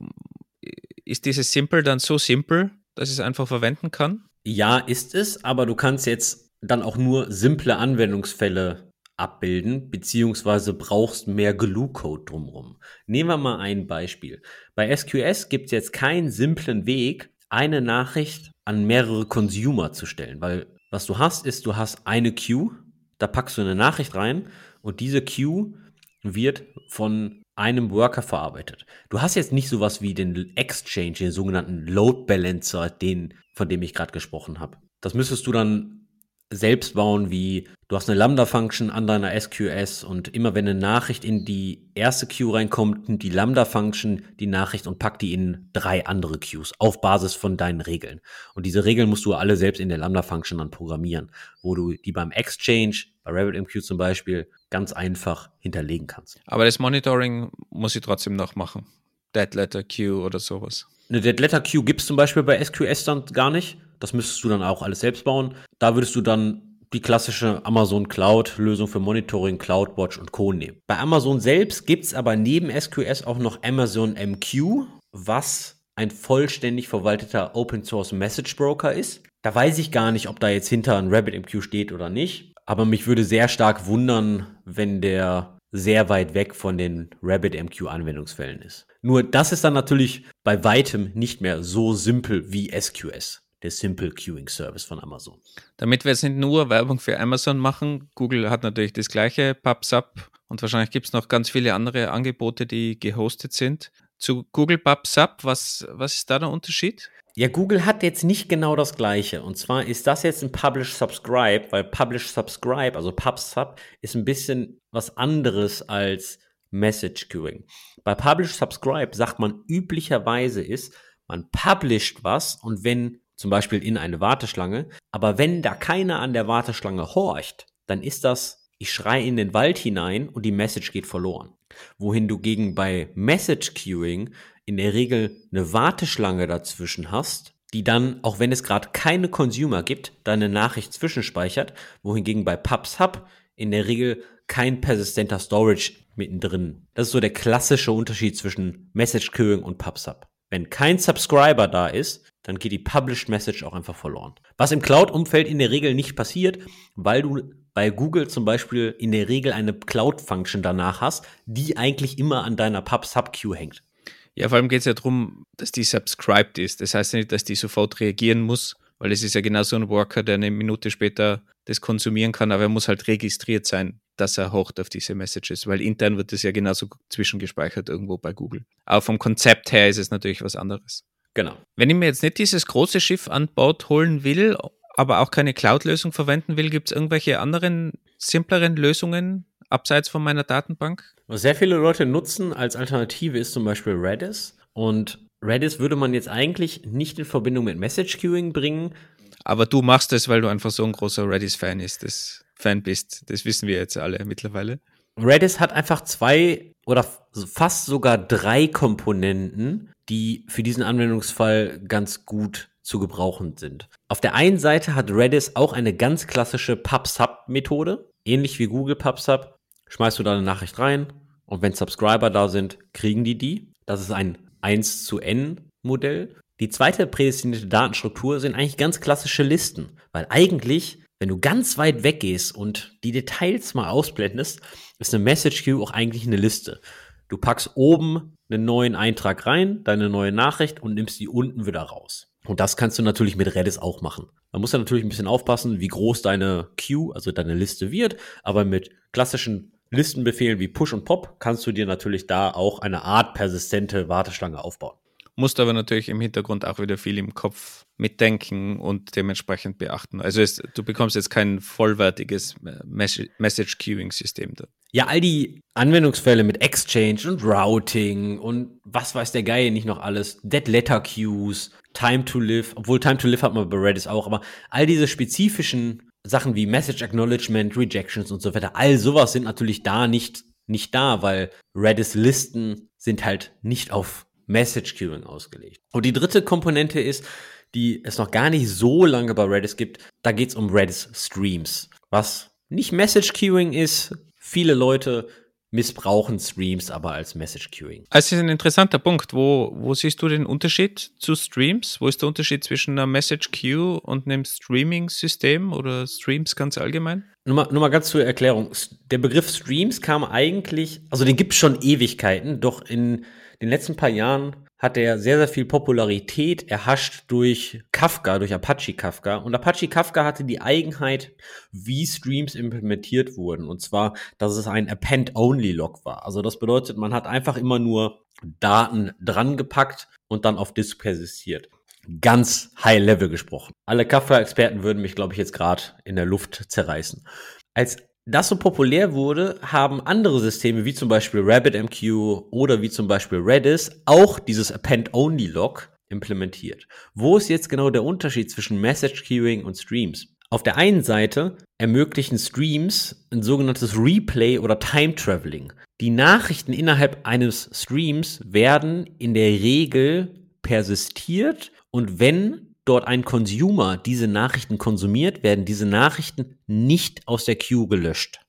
ist dieses Simple dann so simpel, dass ich es einfach verwenden kann? Ja, ist es, aber du kannst jetzt dann auch nur simple Anwendungsfälle abbilden, beziehungsweise brauchst mehr Glue-Code drumherum. Nehmen wir mal ein Beispiel. Bei SQS gibt es jetzt keinen simplen Weg, eine Nachricht an mehrere Consumer zu stellen, weil was du hast, ist, du hast eine Queue, da packst du eine Nachricht rein und diese Queue wird von einem Worker verarbeitet. Du hast jetzt nicht sowas wie den Exchange, den sogenannten Load Balancer, den, von dem ich gerade gesprochen habe. Das müsstest du dann selbst bauen, wie du hast eine Lambda-Function an deiner SQS und immer wenn eine Nachricht in die erste Queue reinkommt, nimmt die Lambda-Function die Nachricht und packt die in drei andere Queues auf Basis von deinen Regeln. Und diese Regeln musst du alle selbst in der Lambda-Function dann programmieren, wo du die beim Exchange, bei RabbitMQ zum Beispiel, ganz einfach hinterlegen kannst. Aber das Monitoring muss ich trotzdem noch machen. Dead Letter Queue oder sowas. Eine Dead Letter Queue gibt es zum Beispiel bei SQS dann gar nicht. Das müsstest du dann auch alles selbst bauen. Da würdest du dann die klassische Amazon Cloud-Lösung für Monitoring, CloudWatch und Co. nehmen. Bei Amazon selbst gibt es aber neben SQS auch noch Amazon MQ, was ein vollständig verwalteter Open Source Message Broker ist. Da weiß ich gar nicht, ob da jetzt hinter ein RabbitMQ steht oder nicht. Aber mich würde sehr stark wundern, wenn der sehr weit weg von den RabbitMQ Anwendungsfällen ist. Nur das ist dann natürlich bei weitem nicht mehr so simpel wie SQS der Simple Queuing Service von Amazon. Damit wir jetzt nicht nur Werbung für Amazon machen, Google hat natürlich das gleiche PubSub und wahrscheinlich gibt es noch ganz viele andere Angebote, die gehostet sind. Zu Google PubSub, was, was ist da der Unterschied? Ja, Google hat jetzt nicht genau das gleiche. Und zwar ist das jetzt ein Publish Subscribe, weil Publish Subscribe, also PubSub, ist ein bisschen was anderes als Message Queuing. Bei Publish Subscribe sagt man üblicherweise ist, man publisht was und wenn zum Beispiel in eine Warteschlange. Aber wenn da keiner an der Warteschlange horcht, dann ist das, ich schreie in den Wald hinein und die Message geht verloren. Wohin du gegen bei Message Queuing in der Regel eine Warteschlange dazwischen hast, die dann, auch wenn es gerade keine Consumer gibt, deine Nachricht zwischenspeichert, wohingegen bei PubSub in der Regel kein persistenter Storage mittendrin. Das ist so der klassische Unterschied zwischen Message Queuing und PubSub. Wenn kein Subscriber da ist, dann geht die Published Message auch einfach verloren. Was im Cloud-Umfeld in der Regel nicht passiert, weil du bei Google zum Beispiel in der Regel eine Cloud-Function danach hast, die eigentlich immer an deiner Pub-Sub-Queue hängt. Ja, vor allem geht es ja darum, dass die subscribed ist. Das heißt nicht, dass die sofort reagieren muss, weil es ist ja genau so ein Worker, der eine Minute später das konsumieren kann, aber er muss halt registriert sein, dass er hocht auf diese Messages, weil intern wird das ja genauso zwischengespeichert irgendwo bei Google. Aber vom Konzept her ist es natürlich was anderes. Genau. Wenn ich mir jetzt nicht dieses große Schiff an Bord holen will, aber auch keine Cloud-Lösung verwenden will, gibt es irgendwelche anderen, simpleren Lösungen abseits von meiner Datenbank? Was sehr viele Leute nutzen als Alternative ist zum Beispiel Redis. Und Redis würde man jetzt eigentlich nicht in Verbindung mit Message Queuing bringen. Aber du machst es, weil du einfach so ein großer Redis-Fan. Fan bist. Das wissen wir jetzt alle mittlerweile. Redis hat einfach zwei oder fast sogar drei Komponenten, die für diesen Anwendungsfall ganz gut zu gebrauchen sind. Auf der einen Seite hat Redis auch eine ganz klassische PubSub-Methode, ähnlich wie Google PubSub. Schmeißt du da eine Nachricht rein und wenn Subscriber da sind, kriegen die die. Das ist ein 1 zu N Modell. Die zweite prädestinierte Datenstruktur sind eigentlich ganz klassische Listen, weil eigentlich, wenn du ganz weit weggehst und die Details mal ausblendest, ist eine Message Queue auch eigentlich eine Liste. Du packst oben einen neuen Eintrag rein, deine neue Nachricht und nimmst die unten wieder raus. Und das kannst du natürlich mit Redis auch machen. Man muss ja natürlich ein bisschen aufpassen, wie groß deine Queue, also deine Liste wird, aber mit klassischen Listenbefehlen wie Push und Pop kannst du dir natürlich da auch eine Art persistente Warteschlange aufbauen. Musst aber natürlich im Hintergrund auch wieder viel im Kopf mitdenken und dementsprechend beachten. Also es, du bekommst jetzt kein vollwertiges äh, Message Queuing System da. Ja, all die Anwendungsfälle mit Exchange und Routing und was weiß der Geil nicht noch alles, Dead Letter Queues, Time to Live, obwohl Time to Live hat man bei Redis auch, aber all diese spezifischen Sachen wie Message Acknowledgement, Rejections und so weiter, all sowas sind natürlich da nicht, nicht da, weil Redis Listen sind halt nicht auf Message Queuing ausgelegt. Und die dritte Komponente ist, die es noch gar nicht so lange bei Redis gibt, da geht es um Redis Streams, was nicht Message Queuing ist, viele Leute missbrauchen Streams aber als Message Queuing. Das ist ein interessanter Punkt. Wo, wo siehst du den Unterschied zu Streams? Wo ist der Unterschied zwischen einer Message Queue und einem Streaming-System oder Streams ganz allgemein? Nur mal, nur mal ganz zur Erklärung. Der Begriff Streams kam eigentlich, also den gibt es schon Ewigkeiten, doch in den letzten paar Jahren hat er sehr, sehr viel Popularität erhascht durch Kafka, durch Apache Kafka. Und Apache Kafka hatte die Eigenheit, wie Streams implementiert wurden. Und zwar, dass es ein Append-Only-Log war. Also das bedeutet, man hat einfach immer nur Daten dran gepackt und dann auf Disk persistiert. Ganz high level gesprochen. Alle Kafka-Experten würden mich, glaube ich, jetzt gerade in der Luft zerreißen. Als das so populär wurde, haben andere Systeme wie zum Beispiel RabbitMQ oder wie zum Beispiel Redis auch dieses Append-Only-Log implementiert. Wo ist jetzt genau der Unterschied zwischen Message Queuing und Streams? Auf der einen Seite ermöglichen Streams ein sogenanntes Replay oder Time Traveling. Die Nachrichten innerhalb eines Streams werden in der Regel persistiert und wenn dort ein Consumer diese Nachrichten konsumiert, werden diese Nachrichten nicht aus der Queue gelöscht.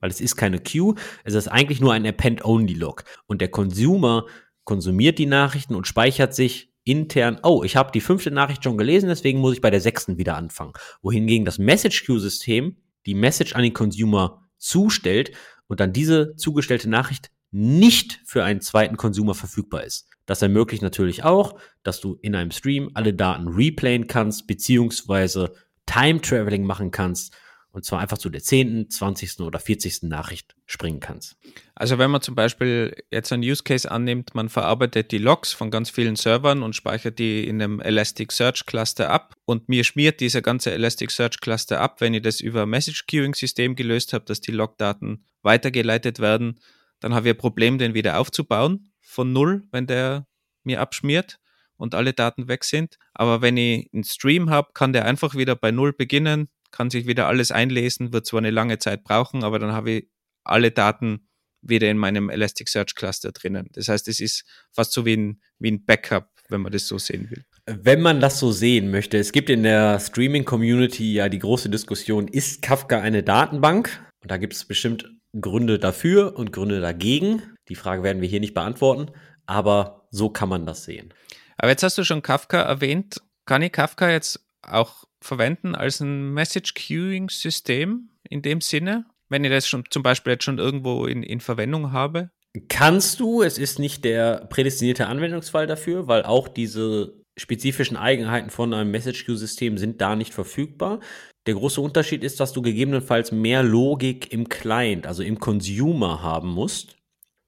Weil es ist keine Queue, es ist eigentlich nur ein Append-Only-Log. Und der Consumer konsumiert die Nachrichten und speichert sich intern, oh, ich habe die fünfte Nachricht schon gelesen, deswegen muss ich bei der sechsten wieder anfangen. Wohingegen das Message-Queue-System die Message an den Consumer zustellt und dann diese zugestellte Nachricht nicht für einen zweiten Consumer verfügbar ist. Das ermöglicht natürlich auch, dass du in einem Stream alle Daten replayen kannst, beziehungsweise Time Traveling machen kannst und zwar einfach zu der 10., 20. oder 40. Nachricht springen kannst. Also wenn man zum Beispiel jetzt einen Use Case annimmt, man verarbeitet die Logs von ganz vielen Servern und speichert die in einem Elasticsearch Cluster ab und mir schmiert dieser ganze Elasticsearch Cluster ab, wenn ich das über Message Queuing System gelöst habe, dass die Logdaten weitergeleitet werden, dann habe ich ein Problem, den wieder aufzubauen von null, wenn der mir abschmiert und alle Daten weg sind. Aber wenn ich einen Stream habe, kann der einfach wieder bei null beginnen, kann sich wieder alles einlesen, wird zwar eine lange Zeit brauchen, aber dann habe ich alle Daten wieder in meinem Elasticsearch Cluster drinnen. Das heißt, es ist fast so wie ein, wie ein Backup, wenn man das so sehen will. Wenn man das so sehen möchte, es gibt in der Streaming-Community ja die große Diskussion, ist Kafka eine Datenbank? Und da gibt es bestimmt Gründe dafür und Gründe dagegen. Die Frage werden wir hier nicht beantworten, aber so kann man das sehen. Aber jetzt hast du schon Kafka erwähnt. Kann ich Kafka jetzt auch verwenden als ein Message Queuing System in dem Sinne, wenn ich das schon zum Beispiel jetzt schon irgendwo in, in Verwendung habe? Kannst du, es ist nicht der prädestinierte Anwendungsfall dafür, weil auch diese spezifischen Eigenheiten von einem Message Queue System sind da nicht verfügbar. Der große Unterschied ist, dass du gegebenenfalls mehr Logik im Client, also im Consumer haben musst,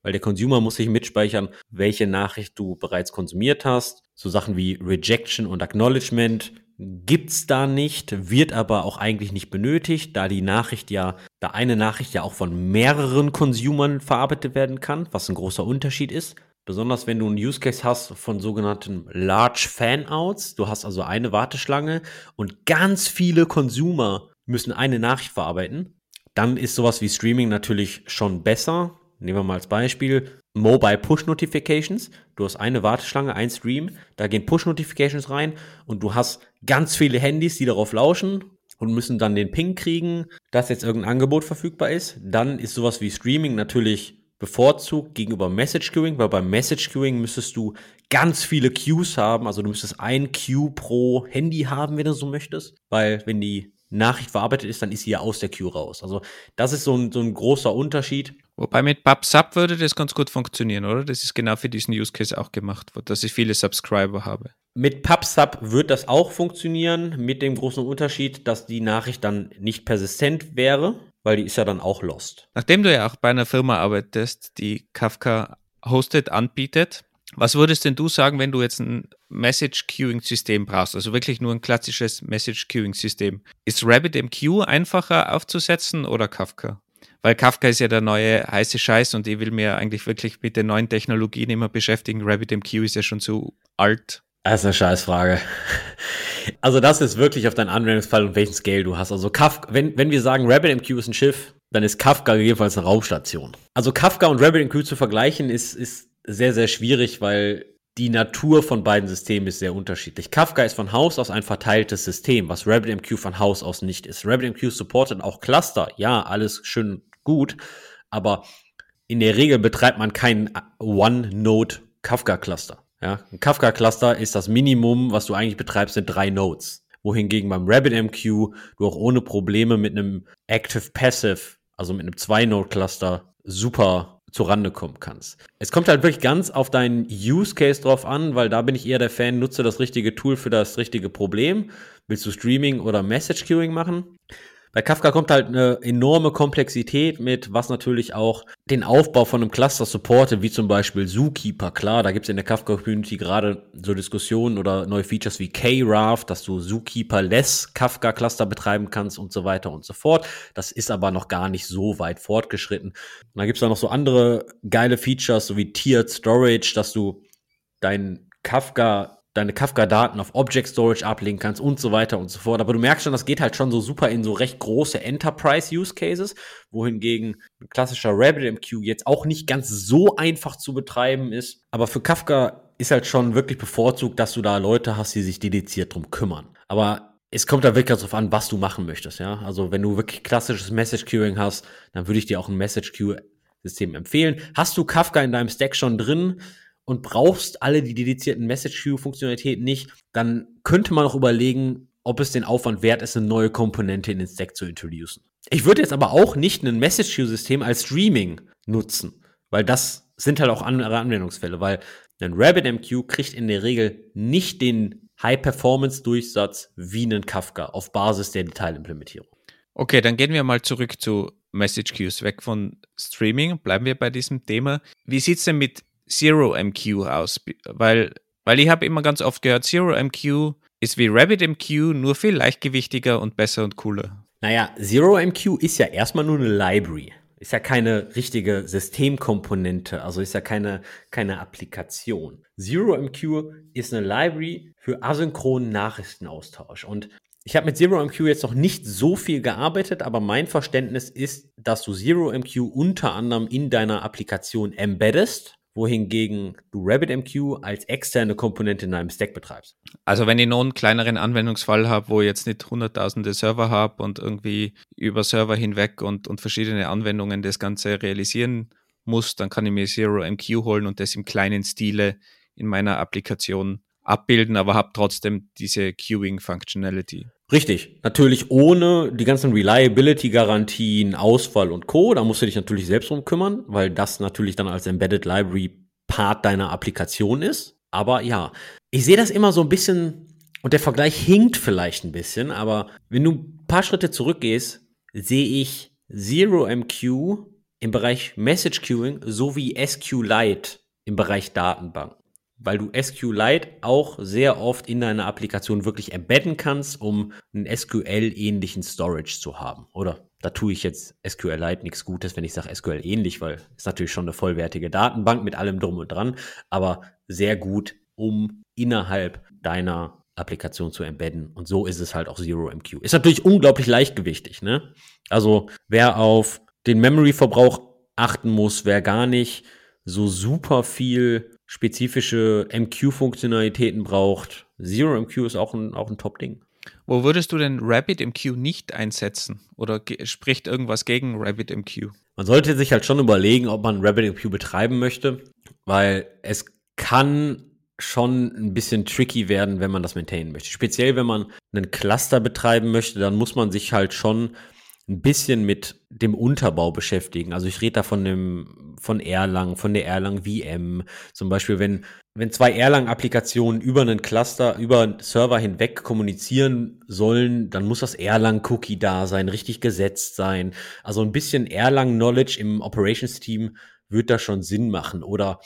weil der Consumer muss sich mitspeichern, welche Nachricht du bereits konsumiert hast. So Sachen wie Rejection und Acknowledgement gibt's da nicht, wird aber auch eigentlich nicht benötigt, da die Nachricht ja, da eine Nachricht ja auch von mehreren Consumern verarbeitet werden kann, was ein großer Unterschied ist. Besonders wenn du einen Use Case hast von sogenannten Large Fanouts. Du hast also eine Warteschlange und ganz viele Consumer müssen eine Nachricht verarbeiten. dann ist sowas wie Streaming natürlich schon besser. Nehmen wir mal als Beispiel Mobile Push Notifications. Du hast eine Warteschlange, ein Stream, da gehen Push Notifications rein und du hast ganz viele Handys, die darauf lauschen und müssen dann den Ping kriegen, dass jetzt irgendein Angebot verfügbar ist. Dann ist sowas wie Streaming natürlich bevorzugt gegenüber Message Queuing, weil beim Message Queuing müsstest du ganz viele Queues haben, also du müsstest ein Queue pro Handy haben, wenn du so möchtest, weil wenn die Nachricht verarbeitet ist, dann ist sie ja aus der Queue raus. Also das ist so ein, so ein großer Unterschied. Wobei mit PubSub würde das ganz gut funktionieren, oder? Das ist genau für diesen Use Case auch gemacht, dass ich viele Subscriber habe. Mit PubSub wird das auch funktionieren, mit dem großen Unterschied, dass die Nachricht dann nicht persistent wäre, weil die ist ja dann auch lost. Nachdem du ja auch bei einer Firma arbeitest, die Kafka hostet, anbietet, was würdest denn du sagen, wenn du jetzt ein Message Queuing System brauchst, also wirklich nur ein klassisches Message Queuing System? Ist RabbitMQ einfacher aufzusetzen oder Kafka? Weil Kafka ist ja der neue heiße Scheiß und ich will mir eigentlich wirklich mit den neuen Technologien immer beschäftigen. RabbitMQ ist ja schon zu alt. Das ist eine Scheißfrage. Also das ist wirklich auf deinen Anwendungsfall und welchen Scale du hast. Also Kafka, wenn, wenn wir sagen RabbitMQ ist ein Schiff, dann ist Kafka jedenfalls eine Raumstation. Also Kafka und RabbitMQ zu vergleichen ist, ist sehr, sehr schwierig, weil die Natur von beiden Systemen ist sehr unterschiedlich. Kafka ist von Haus aus ein verteiltes System, was RabbitMQ von Haus aus nicht ist. RabbitMQ supportet auch Cluster, ja, alles schön gut, aber in der Regel betreibt man kein One-Node Kafka-Cluster. Ja, ein Kafka-Cluster ist das Minimum, was du eigentlich betreibst, sind drei Nodes. Wohingegen beim RabbitMQ du auch ohne Probleme mit einem Active-Passive, also mit einem Zwei-Node-Cluster, super Rande kommen kannst. Es kommt halt wirklich ganz auf deinen Use Case drauf an, weil da bin ich eher der Fan, nutze das richtige Tool für das richtige Problem. Willst du Streaming oder Message Queuing machen? Bei Kafka kommt halt eine enorme Komplexität mit, was natürlich auch den Aufbau von einem Cluster supportet, wie zum Beispiel Zookeeper. Klar, da gibt es in der Kafka-Community gerade so Diskussionen oder neue Features wie K-Raft, dass du Zookeeper-less Kafka-Cluster betreiben kannst und so weiter und so fort. Das ist aber noch gar nicht so weit fortgeschritten. Und dann gibt es da noch so andere geile Features, so wie Tiered Storage, dass du dein Kafka deine Kafka-Daten auf Object Storage ablegen kannst und so weiter und so fort. Aber du merkst schon, das geht halt schon so super in so recht große Enterprise-Use-Cases, wohingegen ein klassischer RabbitMQ jetzt auch nicht ganz so einfach zu betreiben ist. Aber für Kafka ist halt schon wirklich bevorzugt, dass du da Leute hast, die sich dediziert drum kümmern. Aber es kommt da wirklich darauf an, was du machen möchtest, ja. Also wenn du wirklich klassisches Message Queuing hast, dann würde ich dir auch ein Message Queue System empfehlen. Hast du Kafka in deinem Stack schon drin? Und brauchst alle die dedizierten Message Queue Funktionalitäten nicht, dann könnte man auch überlegen, ob es den Aufwand wert ist, eine neue Komponente in den Stack zu introducen. Ich würde jetzt aber auch nicht ein Message Queue System als Streaming nutzen, weil das sind halt auch andere Anwendungsfälle, weil ein RabbitMQ kriegt in der Regel nicht den High-Performance-Durchsatz wie ein Kafka auf Basis der Detailimplementierung. Okay, dann gehen wir mal zurück zu Message Queues, weg von Streaming. Bleiben wir bei diesem Thema. Wie sieht es denn mit Zero MQ aus, weil, weil ich habe immer ganz oft gehört, Zero MQ ist wie Rabbit MQ, nur viel leichtgewichtiger und besser und cooler. Naja, Zero MQ ist ja erstmal nur eine Library. Ist ja keine richtige Systemkomponente, also ist ja keine, keine Applikation. Zero MQ ist eine Library für asynchronen Nachrichtenaustausch. Und ich habe mit Zero MQ jetzt noch nicht so viel gearbeitet, aber mein Verständnis ist, dass du Zero MQ unter anderem in deiner Applikation embeddest wohingegen du RabbitMQ als externe Komponente in einem Stack betreibst. Also wenn ich noch einen kleineren Anwendungsfall habe, wo ich jetzt nicht hunderttausende Server habe und irgendwie über Server hinweg und, und verschiedene Anwendungen das Ganze realisieren muss, dann kann ich mir ZeroMQ holen und das im kleinen Stile in meiner Applikation abbilden, aber habe trotzdem diese Queuing-Functionality. Richtig, natürlich ohne die ganzen Reliability-Garantien, Ausfall und Co. Da musst du dich natürlich selbst drum kümmern, weil das natürlich dann als Embedded Library Part deiner Applikation ist. Aber ja, ich sehe das immer so ein bisschen, und der Vergleich hinkt vielleicht ein bisschen, aber wenn du ein paar Schritte zurückgehst, sehe ich ZeroMQ im Bereich Message Queuing sowie SQLite im Bereich Datenbank weil du SQLite auch sehr oft in deiner Applikation wirklich embedden kannst, um einen SQL-ähnlichen Storage zu haben. Oder da tue ich jetzt SQLite nichts Gutes, wenn ich sage SQL ähnlich, weil es natürlich schon eine vollwertige Datenbank mit allem drum und dran, aber sehr gut, um innerhalb deiner Applikation zu embedden. Und so ist es halt auch Zero MQ. Ist natürlich unglaublich leichtgewichtig, ne? Also wer auf den Memory-Verbrauch achten muss, wer gar nicht so super viel spezifische MQ-Funktionalitäten braucht. Zero MQ ist auch ein, auch ein Top-Ding. Wo würdest du denn RabbitMQ nicht einsetzen? Oder spricht irgendwas gegen RabbitMQ? Man sollte sich halt schon überlegen, ob man RabbitMQ betreiben möchte, weil es kann schon ein bisschen tricky werden, wenn man das maintainen möchte. Speziell, wenn man einen Cluster betreiben möchte, dann muss man sich halt schon ein bisschen mit dem Unterbau beschäftigen. Also ich rede da von dem, von Erlang, von der Erlang VM. Zum Beispiel, wenn, wenn zwei Erlang-Applikationen über einen Cluster, über einen Server hinweg kommunizieren sollen, dann muss das Erlang-Cookie da sein, richtig gesetzt sein. Also ein bisschen Erlang-Knowledge im Operations-Team wird da schon Sinn machen. Oder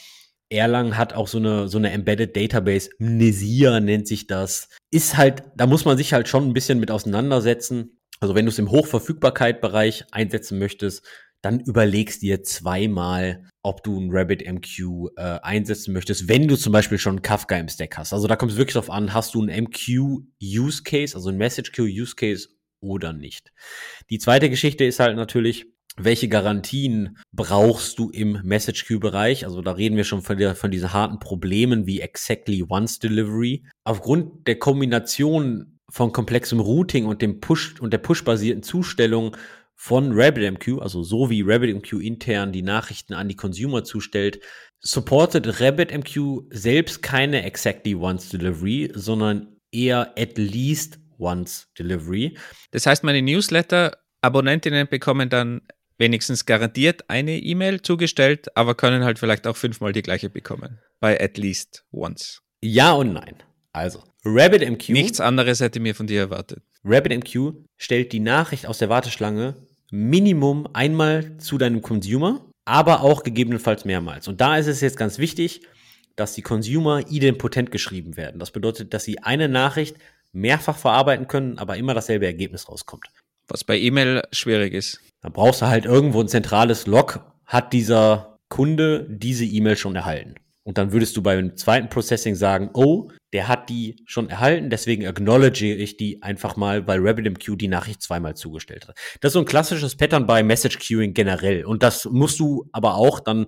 Erlang hat auch so eine, so eine Embedded Database, Mnesia nennt sich das. Ist halt, da muss man sich halt schon ein bisschen mit auseinandersetzen. Also wenn du es im Hochverfügbarkeit-Bereich einsetzen möchtest, dann überlegst dir zweimal, ob du ein RabbitMQ äh, einsetzen möchtest, wenn du zum Beispiel schon Kafka im Stack hast. Also da kommt es wirklich darauf an, hast du ein MQ-Use-Case, also ein Message-Queue-Use-Case oder nicht. Die zweite Geschichte ist halt natürlich, welche Garantien brauchst du im Message Queue Bereich? Also da reden wir schon von, der, von diesen harten Problemen wie Exactly Once Delivery. Aufgrund der Kombination von komplexem Routing und dem Push und der Push-basierten Zustellung von RabbitMQ, also so wie RabbitMQ intern die Nachrichten an die Consumer zustellt, supportet RabbitMQ selbst keine Exactly Once Delivery, sondern eher at least once Delivery. Das heißt, meine Newsletter-Abonnentinnen bekommen dann wenigstens garantiert eine E-Mail zugestellt, aber können halt vielleicht auch fünfmal die gleiche bekommen. Bei at least once. Ja und nein. Also, RabbitMQ. Nichts anderes hätte mir von dir erwartet. RabbitMQ stellt die Nachricht aus der Warteschlange Minimum einmal zu deinem Consumer, aber auch gegebenenfalls mehrmals. Und da ist es jetzt ganz wichtig, dass die Consumer idempotent geschrieben werden. Das bedeutet, dass sie eine Nachricht mehrfach verarbeiten können, aber immer dasselbe Ergebnis rauskommt. Was bei E-Mail schwierig ist. Da brauchst du halt irgendwo ein zentrales Log, hat dieser Kunde diese E-Mail schon erhalten. Und dann würdest du beim zweiten Processing sagen, oh, der hat die schon erhalten, deswegen acknowledge ich die einfach mal, weil RabbitMQ die Nachricht zweimal zugestellt hat. Das ist so ein klassisches Pattern bei Message Queuing generell. Und das musst du aber auch dann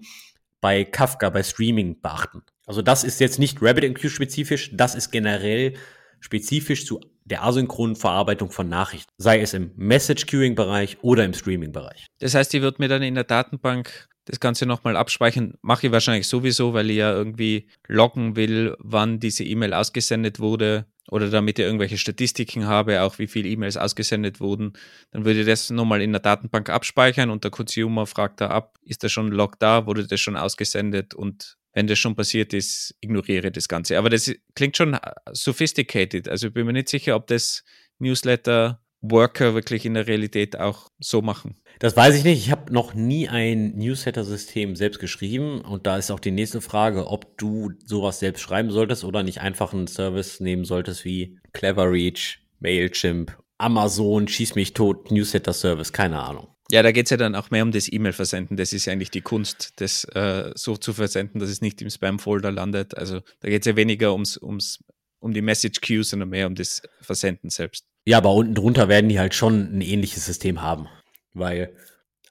bei Kafka, bei Streaming beachten. Also das ist jetzt nicht RabbitMQ spezifisch, das ist generell spezifisch zu der asynchronen Verarbeitung von Nachrichten, sei es im Message-Queuing-Bereich oder im Streaming-Bereich. Das heißt, die wird mir dann in der Datenbank das Ganze nochmal abspeichern. Mache ich wahrscheinlich sowieso, weil ich ja irgendwie loggen will, wann diese E-Mail ausgesendet wurde oder damit ich irgendwelche Statistiken habe, auch wie viele E-Mails ausgesendet wurden. Dann würde ich das nochmal in der Datenbank abspeichern und der Consumer fragt da ab, ist da schon ein Log da, wurde das schon ausgesendet und wenn das schon passiert ist, ignoriere das Ganze. Aber das klingt schon sophisticated. Also ich bin mir nicht sicher, ob das Newsletter Worker wirklich in der Realität auch so machen. Das weiß ich nicht. Ich habe noch nie ein Newsletter-System selbst geschrieben. Und da ist auch die nächste Frage, ob du sowas selbst schreiben solltest oder nicht einfach einen Service nehmen solltest wie Cleverreach, Mailchimp, Amazon, Schieß mich tot, Newsletter-Service, keine Ahnung. Ja, da geht es ja dann auch mehr um das E-Mail-Versenden. Das ist ja eigentlich die Kunst, das äh, so zu versenden, dass es nicht im Spam-Folder landet. Also da geht es ja weniger ums, ums, um die Message-Queue, sondern mehr um das Versenden selbst. Ja, aber unten drunter werden die halt schon ein ähnliches System haben, weil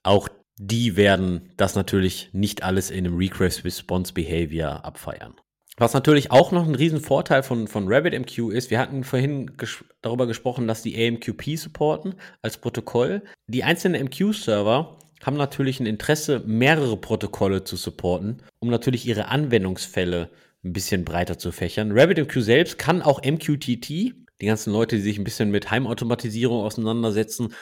auch die werden das natürlich nicht alles in einem Request Response Behavior abfeiern. Was natürlich auch noch ein Riesenvorteil von, von RabbitMQ ist, wir hatten vorhin ges darüber gesprochen, dass die AMQP supporten als Protokoll. Die einzelnen MQ-Server haben natürlich ein Interesse, mehrere Protokolle zu supporten, um natürlich ihre Anwendungsfälle ein bisschen breiter zu fächern. RabbitMQ selbst kann auch MQTT. Die ganzen Leute, die sich ein bisschen mit Heimautomatisierung auseinandersetzen,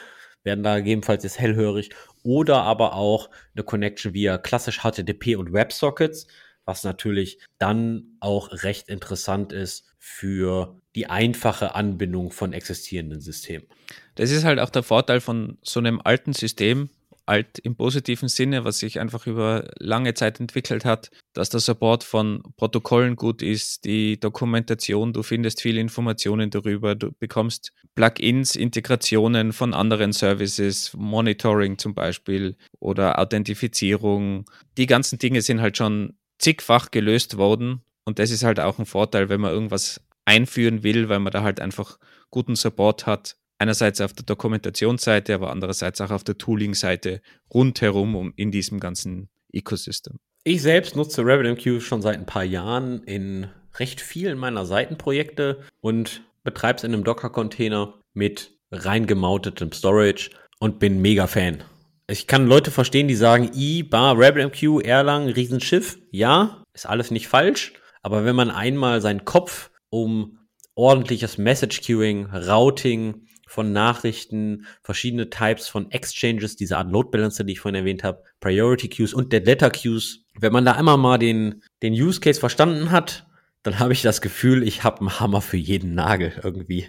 werden da gegebenenfalls jetzt hellhörig. Oder aber auch eine Connection via klassisch HTTP und WebSockets was natürlich dann auch recht interessant ist für die einfache Anbindung von existierenden Systemen. Das ist halt auch der Vorteil von so einem alten System, alt im positiven Sinne, was sich einfach über lange Zeit entwickelt hat, dass der Support von Protokollen gut ist, die Dokumentation, du findest viele Informationen darüber, du bekommst Plugins, Integrationen von anderen Services, Monitoring zum Beispiel oder Authentifizierung. Die ganzen Dinge sind halt schon zigfach gelöst worden. Und das ist halt auch ein Vorteil, wenn man irgendwas einführen will, weil man da halt einfach guten Support hat. Einerseits auf der Dokumentationsseite, aber andererseits auch auf der Tooling-Seite rundherum um in diesem ganzen Ecosystem. Ich selbst nutze RabbitMQ schon seit ein paar Jahren in recht vielen meiner Seitenprojekte und betreibe es in einem Docker-Container mit reingemautetem Storage und bin mega Fan. Ich kann Leute verstehen, die sagen, I, Bar, RabbitMQ, Erlang, Riesenschiff. Ja, ist alles nicht falsch. Aber wenn man einmal seinen Kopf um ordentliches Message Queuing, Routing von Nachrichten, verschiedene Types von Exchanges, diese Art Load Balancer, die ich vorhin erwähnt habe, Priority Queues und Dead Letter Queues. Wenn man da einmal mal den, den Use Case verstanden hat, dann habe ich das Gefühl, ich habe einen Hammer für jeden Nagel irgendwie.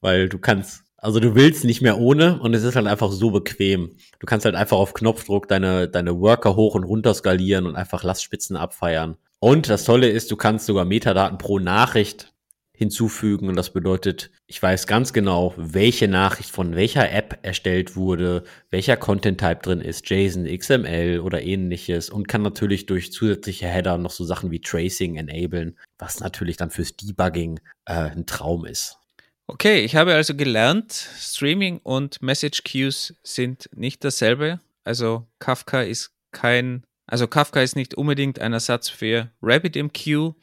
Weil du kannst, also du willst nicht mehr ohne und es ist halt einfach so bequem. Du kannst halt einfach auf Knopfdruck deine, deine Worker hoch und runter skalieren und einfach Lastspitzen abfeiern. Und das Tolle ist, du kannst sogar Metadaten pro Nachricht hinzufügen und das bedeutet, ich weiß ganz genau, welche Nachricht von welcher App erstellt wurde, welcher Content Type drin ist, JSON, XML oder ähnliches und kann natürlich durch zusätzliche Header noch so Sachen wie Tracing enablen, was natürlich dann fürs Debugging äh, ein Traum ist. Okay, ich habe also gelernt, Streaming und Message Queues sind nicht dasselbe. Also Kafka ist kein, also Kafka ist nicht unbedingt ein Ersatz für RabbitMQ.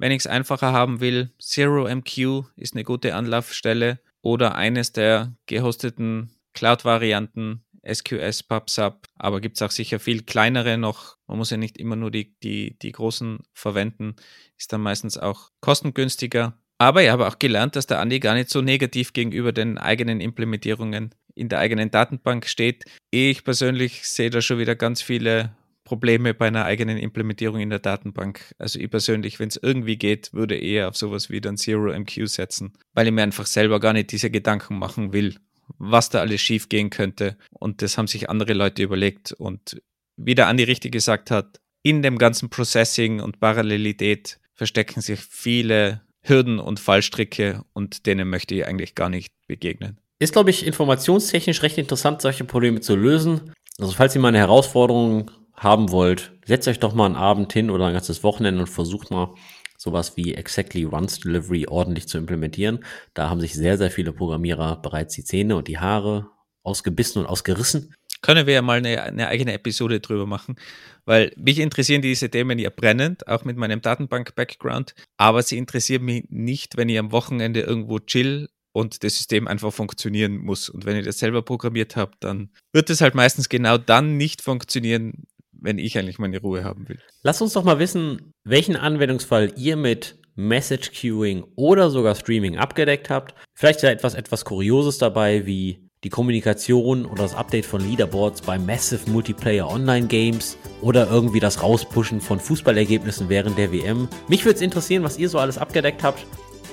Wenn ich es einfacher haben will, ZeroMQ ist eine gute Anlaufstelle oder eines der gehosteten Cloud-Varianten, SQS, PubSub, aber gibt es auch sicher viel kleinere noch. Man muss ja nicht immer nur die, die, die großen verwenden, ist dann meistens auch kostengünstiger. Aber ich habe auch gelernt, dass der Andi gar nicht so negativ gegenüber den eigenen Implementierungen in der eigenen Datenbank steht. Ich persönlich sehe da schon wieder ganz viele Probleme bei einer eigenen Implementierung in der Datenbank. Also ich persönlich, wenn es irgendwie geht, würde eher auf sowas wie dann Zero MQ setzen, weil ich mir einfach selber gar nicht diese Gedanken machen will, was da alles schief gehen könnte. Und das haben sich andere Leute überlegt. Und wie der Andi richtig gesagt hat, in dem ganzen Processing und Parallelität verstecken sich viele Hürden und Fallstricke und denen möchte ich eigentlich gar nicht begegnen. Ist, glaube ich, informationstechnisch recht interessant, solche Probleme zu lösen. Also falls ihr mal eine Herausforderung haben wollt, setzt euch doch mal einen Abend hin oder ein ganzes Wochenende und versucht mal sowas wie Exactly Runs Delivery ordentlich zu implementieren. Da haben sich sehr, sehr viele Programmierer bereits die Zähne und die Haare ausgebissen und ausgerissen. Können wir ja mal eine, eine eigene Episode drüber machen, weil mich interessieren diese Themen ja brennend, auch mit meinem Datenbank-Background, aber sie interessieren mich nicht, wenn ich am Wochenende irgendwo chill und das System einfach funktionieren muss. Und wenn ich das selber programmiert habe, dann wird es halt meistens genau dann nicht funktionieren, wenn ich eigentlich meine Ruhe haben will. Lasst uns doch mal wissen, welchen Anwendungsfall ihr mit Message Queuing oder sogar Streaming abgedeckt habt. Vielleicht ist da etwas, etwas Kurioses dabei, wie die Kommunikation oder das Update von Leaderboards bei Massive Multiplayer Online Games oder irgendwie das Rauspushen von Fußballergebnissen während der WM. Mich würde es interessieren, was ihr so alles abgedeckt habt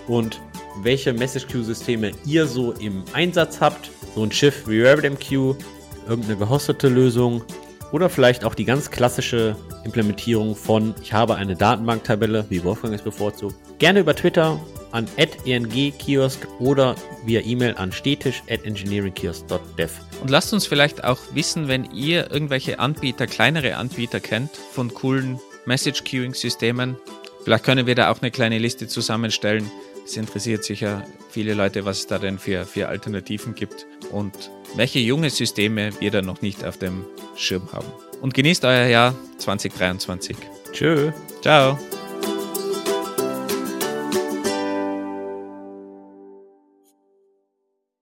und welche Message Queue Systeme ihr so im Einsatz habt. So ein Schiff wie RabbitMQ, irgendeine gehostete Lösung oder vielleicht auch die ganz klassische Implementierung von ich habe eine Datenbanktabelle, wie Wolfgang es bevorzugt. Gerne über Twitter an engkiosk oder via E-Mail an stetisch@engineeringkiosk.dev. Und lasst uns vielleicht auch wissen, wenn ihr irgendwelche Anbieter, kleinere Anbieter kennt von coolen Message Queuing Systemen. Vielleicht können wir da auch eine kleine Liste zusammenstellen. Es interessiert sicher viele Leute, was es da denn für, für Alternativen gibt und welche junge Systeme wir da noch nicht auf dem Schirm haben. Und genießt euer Jahr 2023. Tschö. Ciao.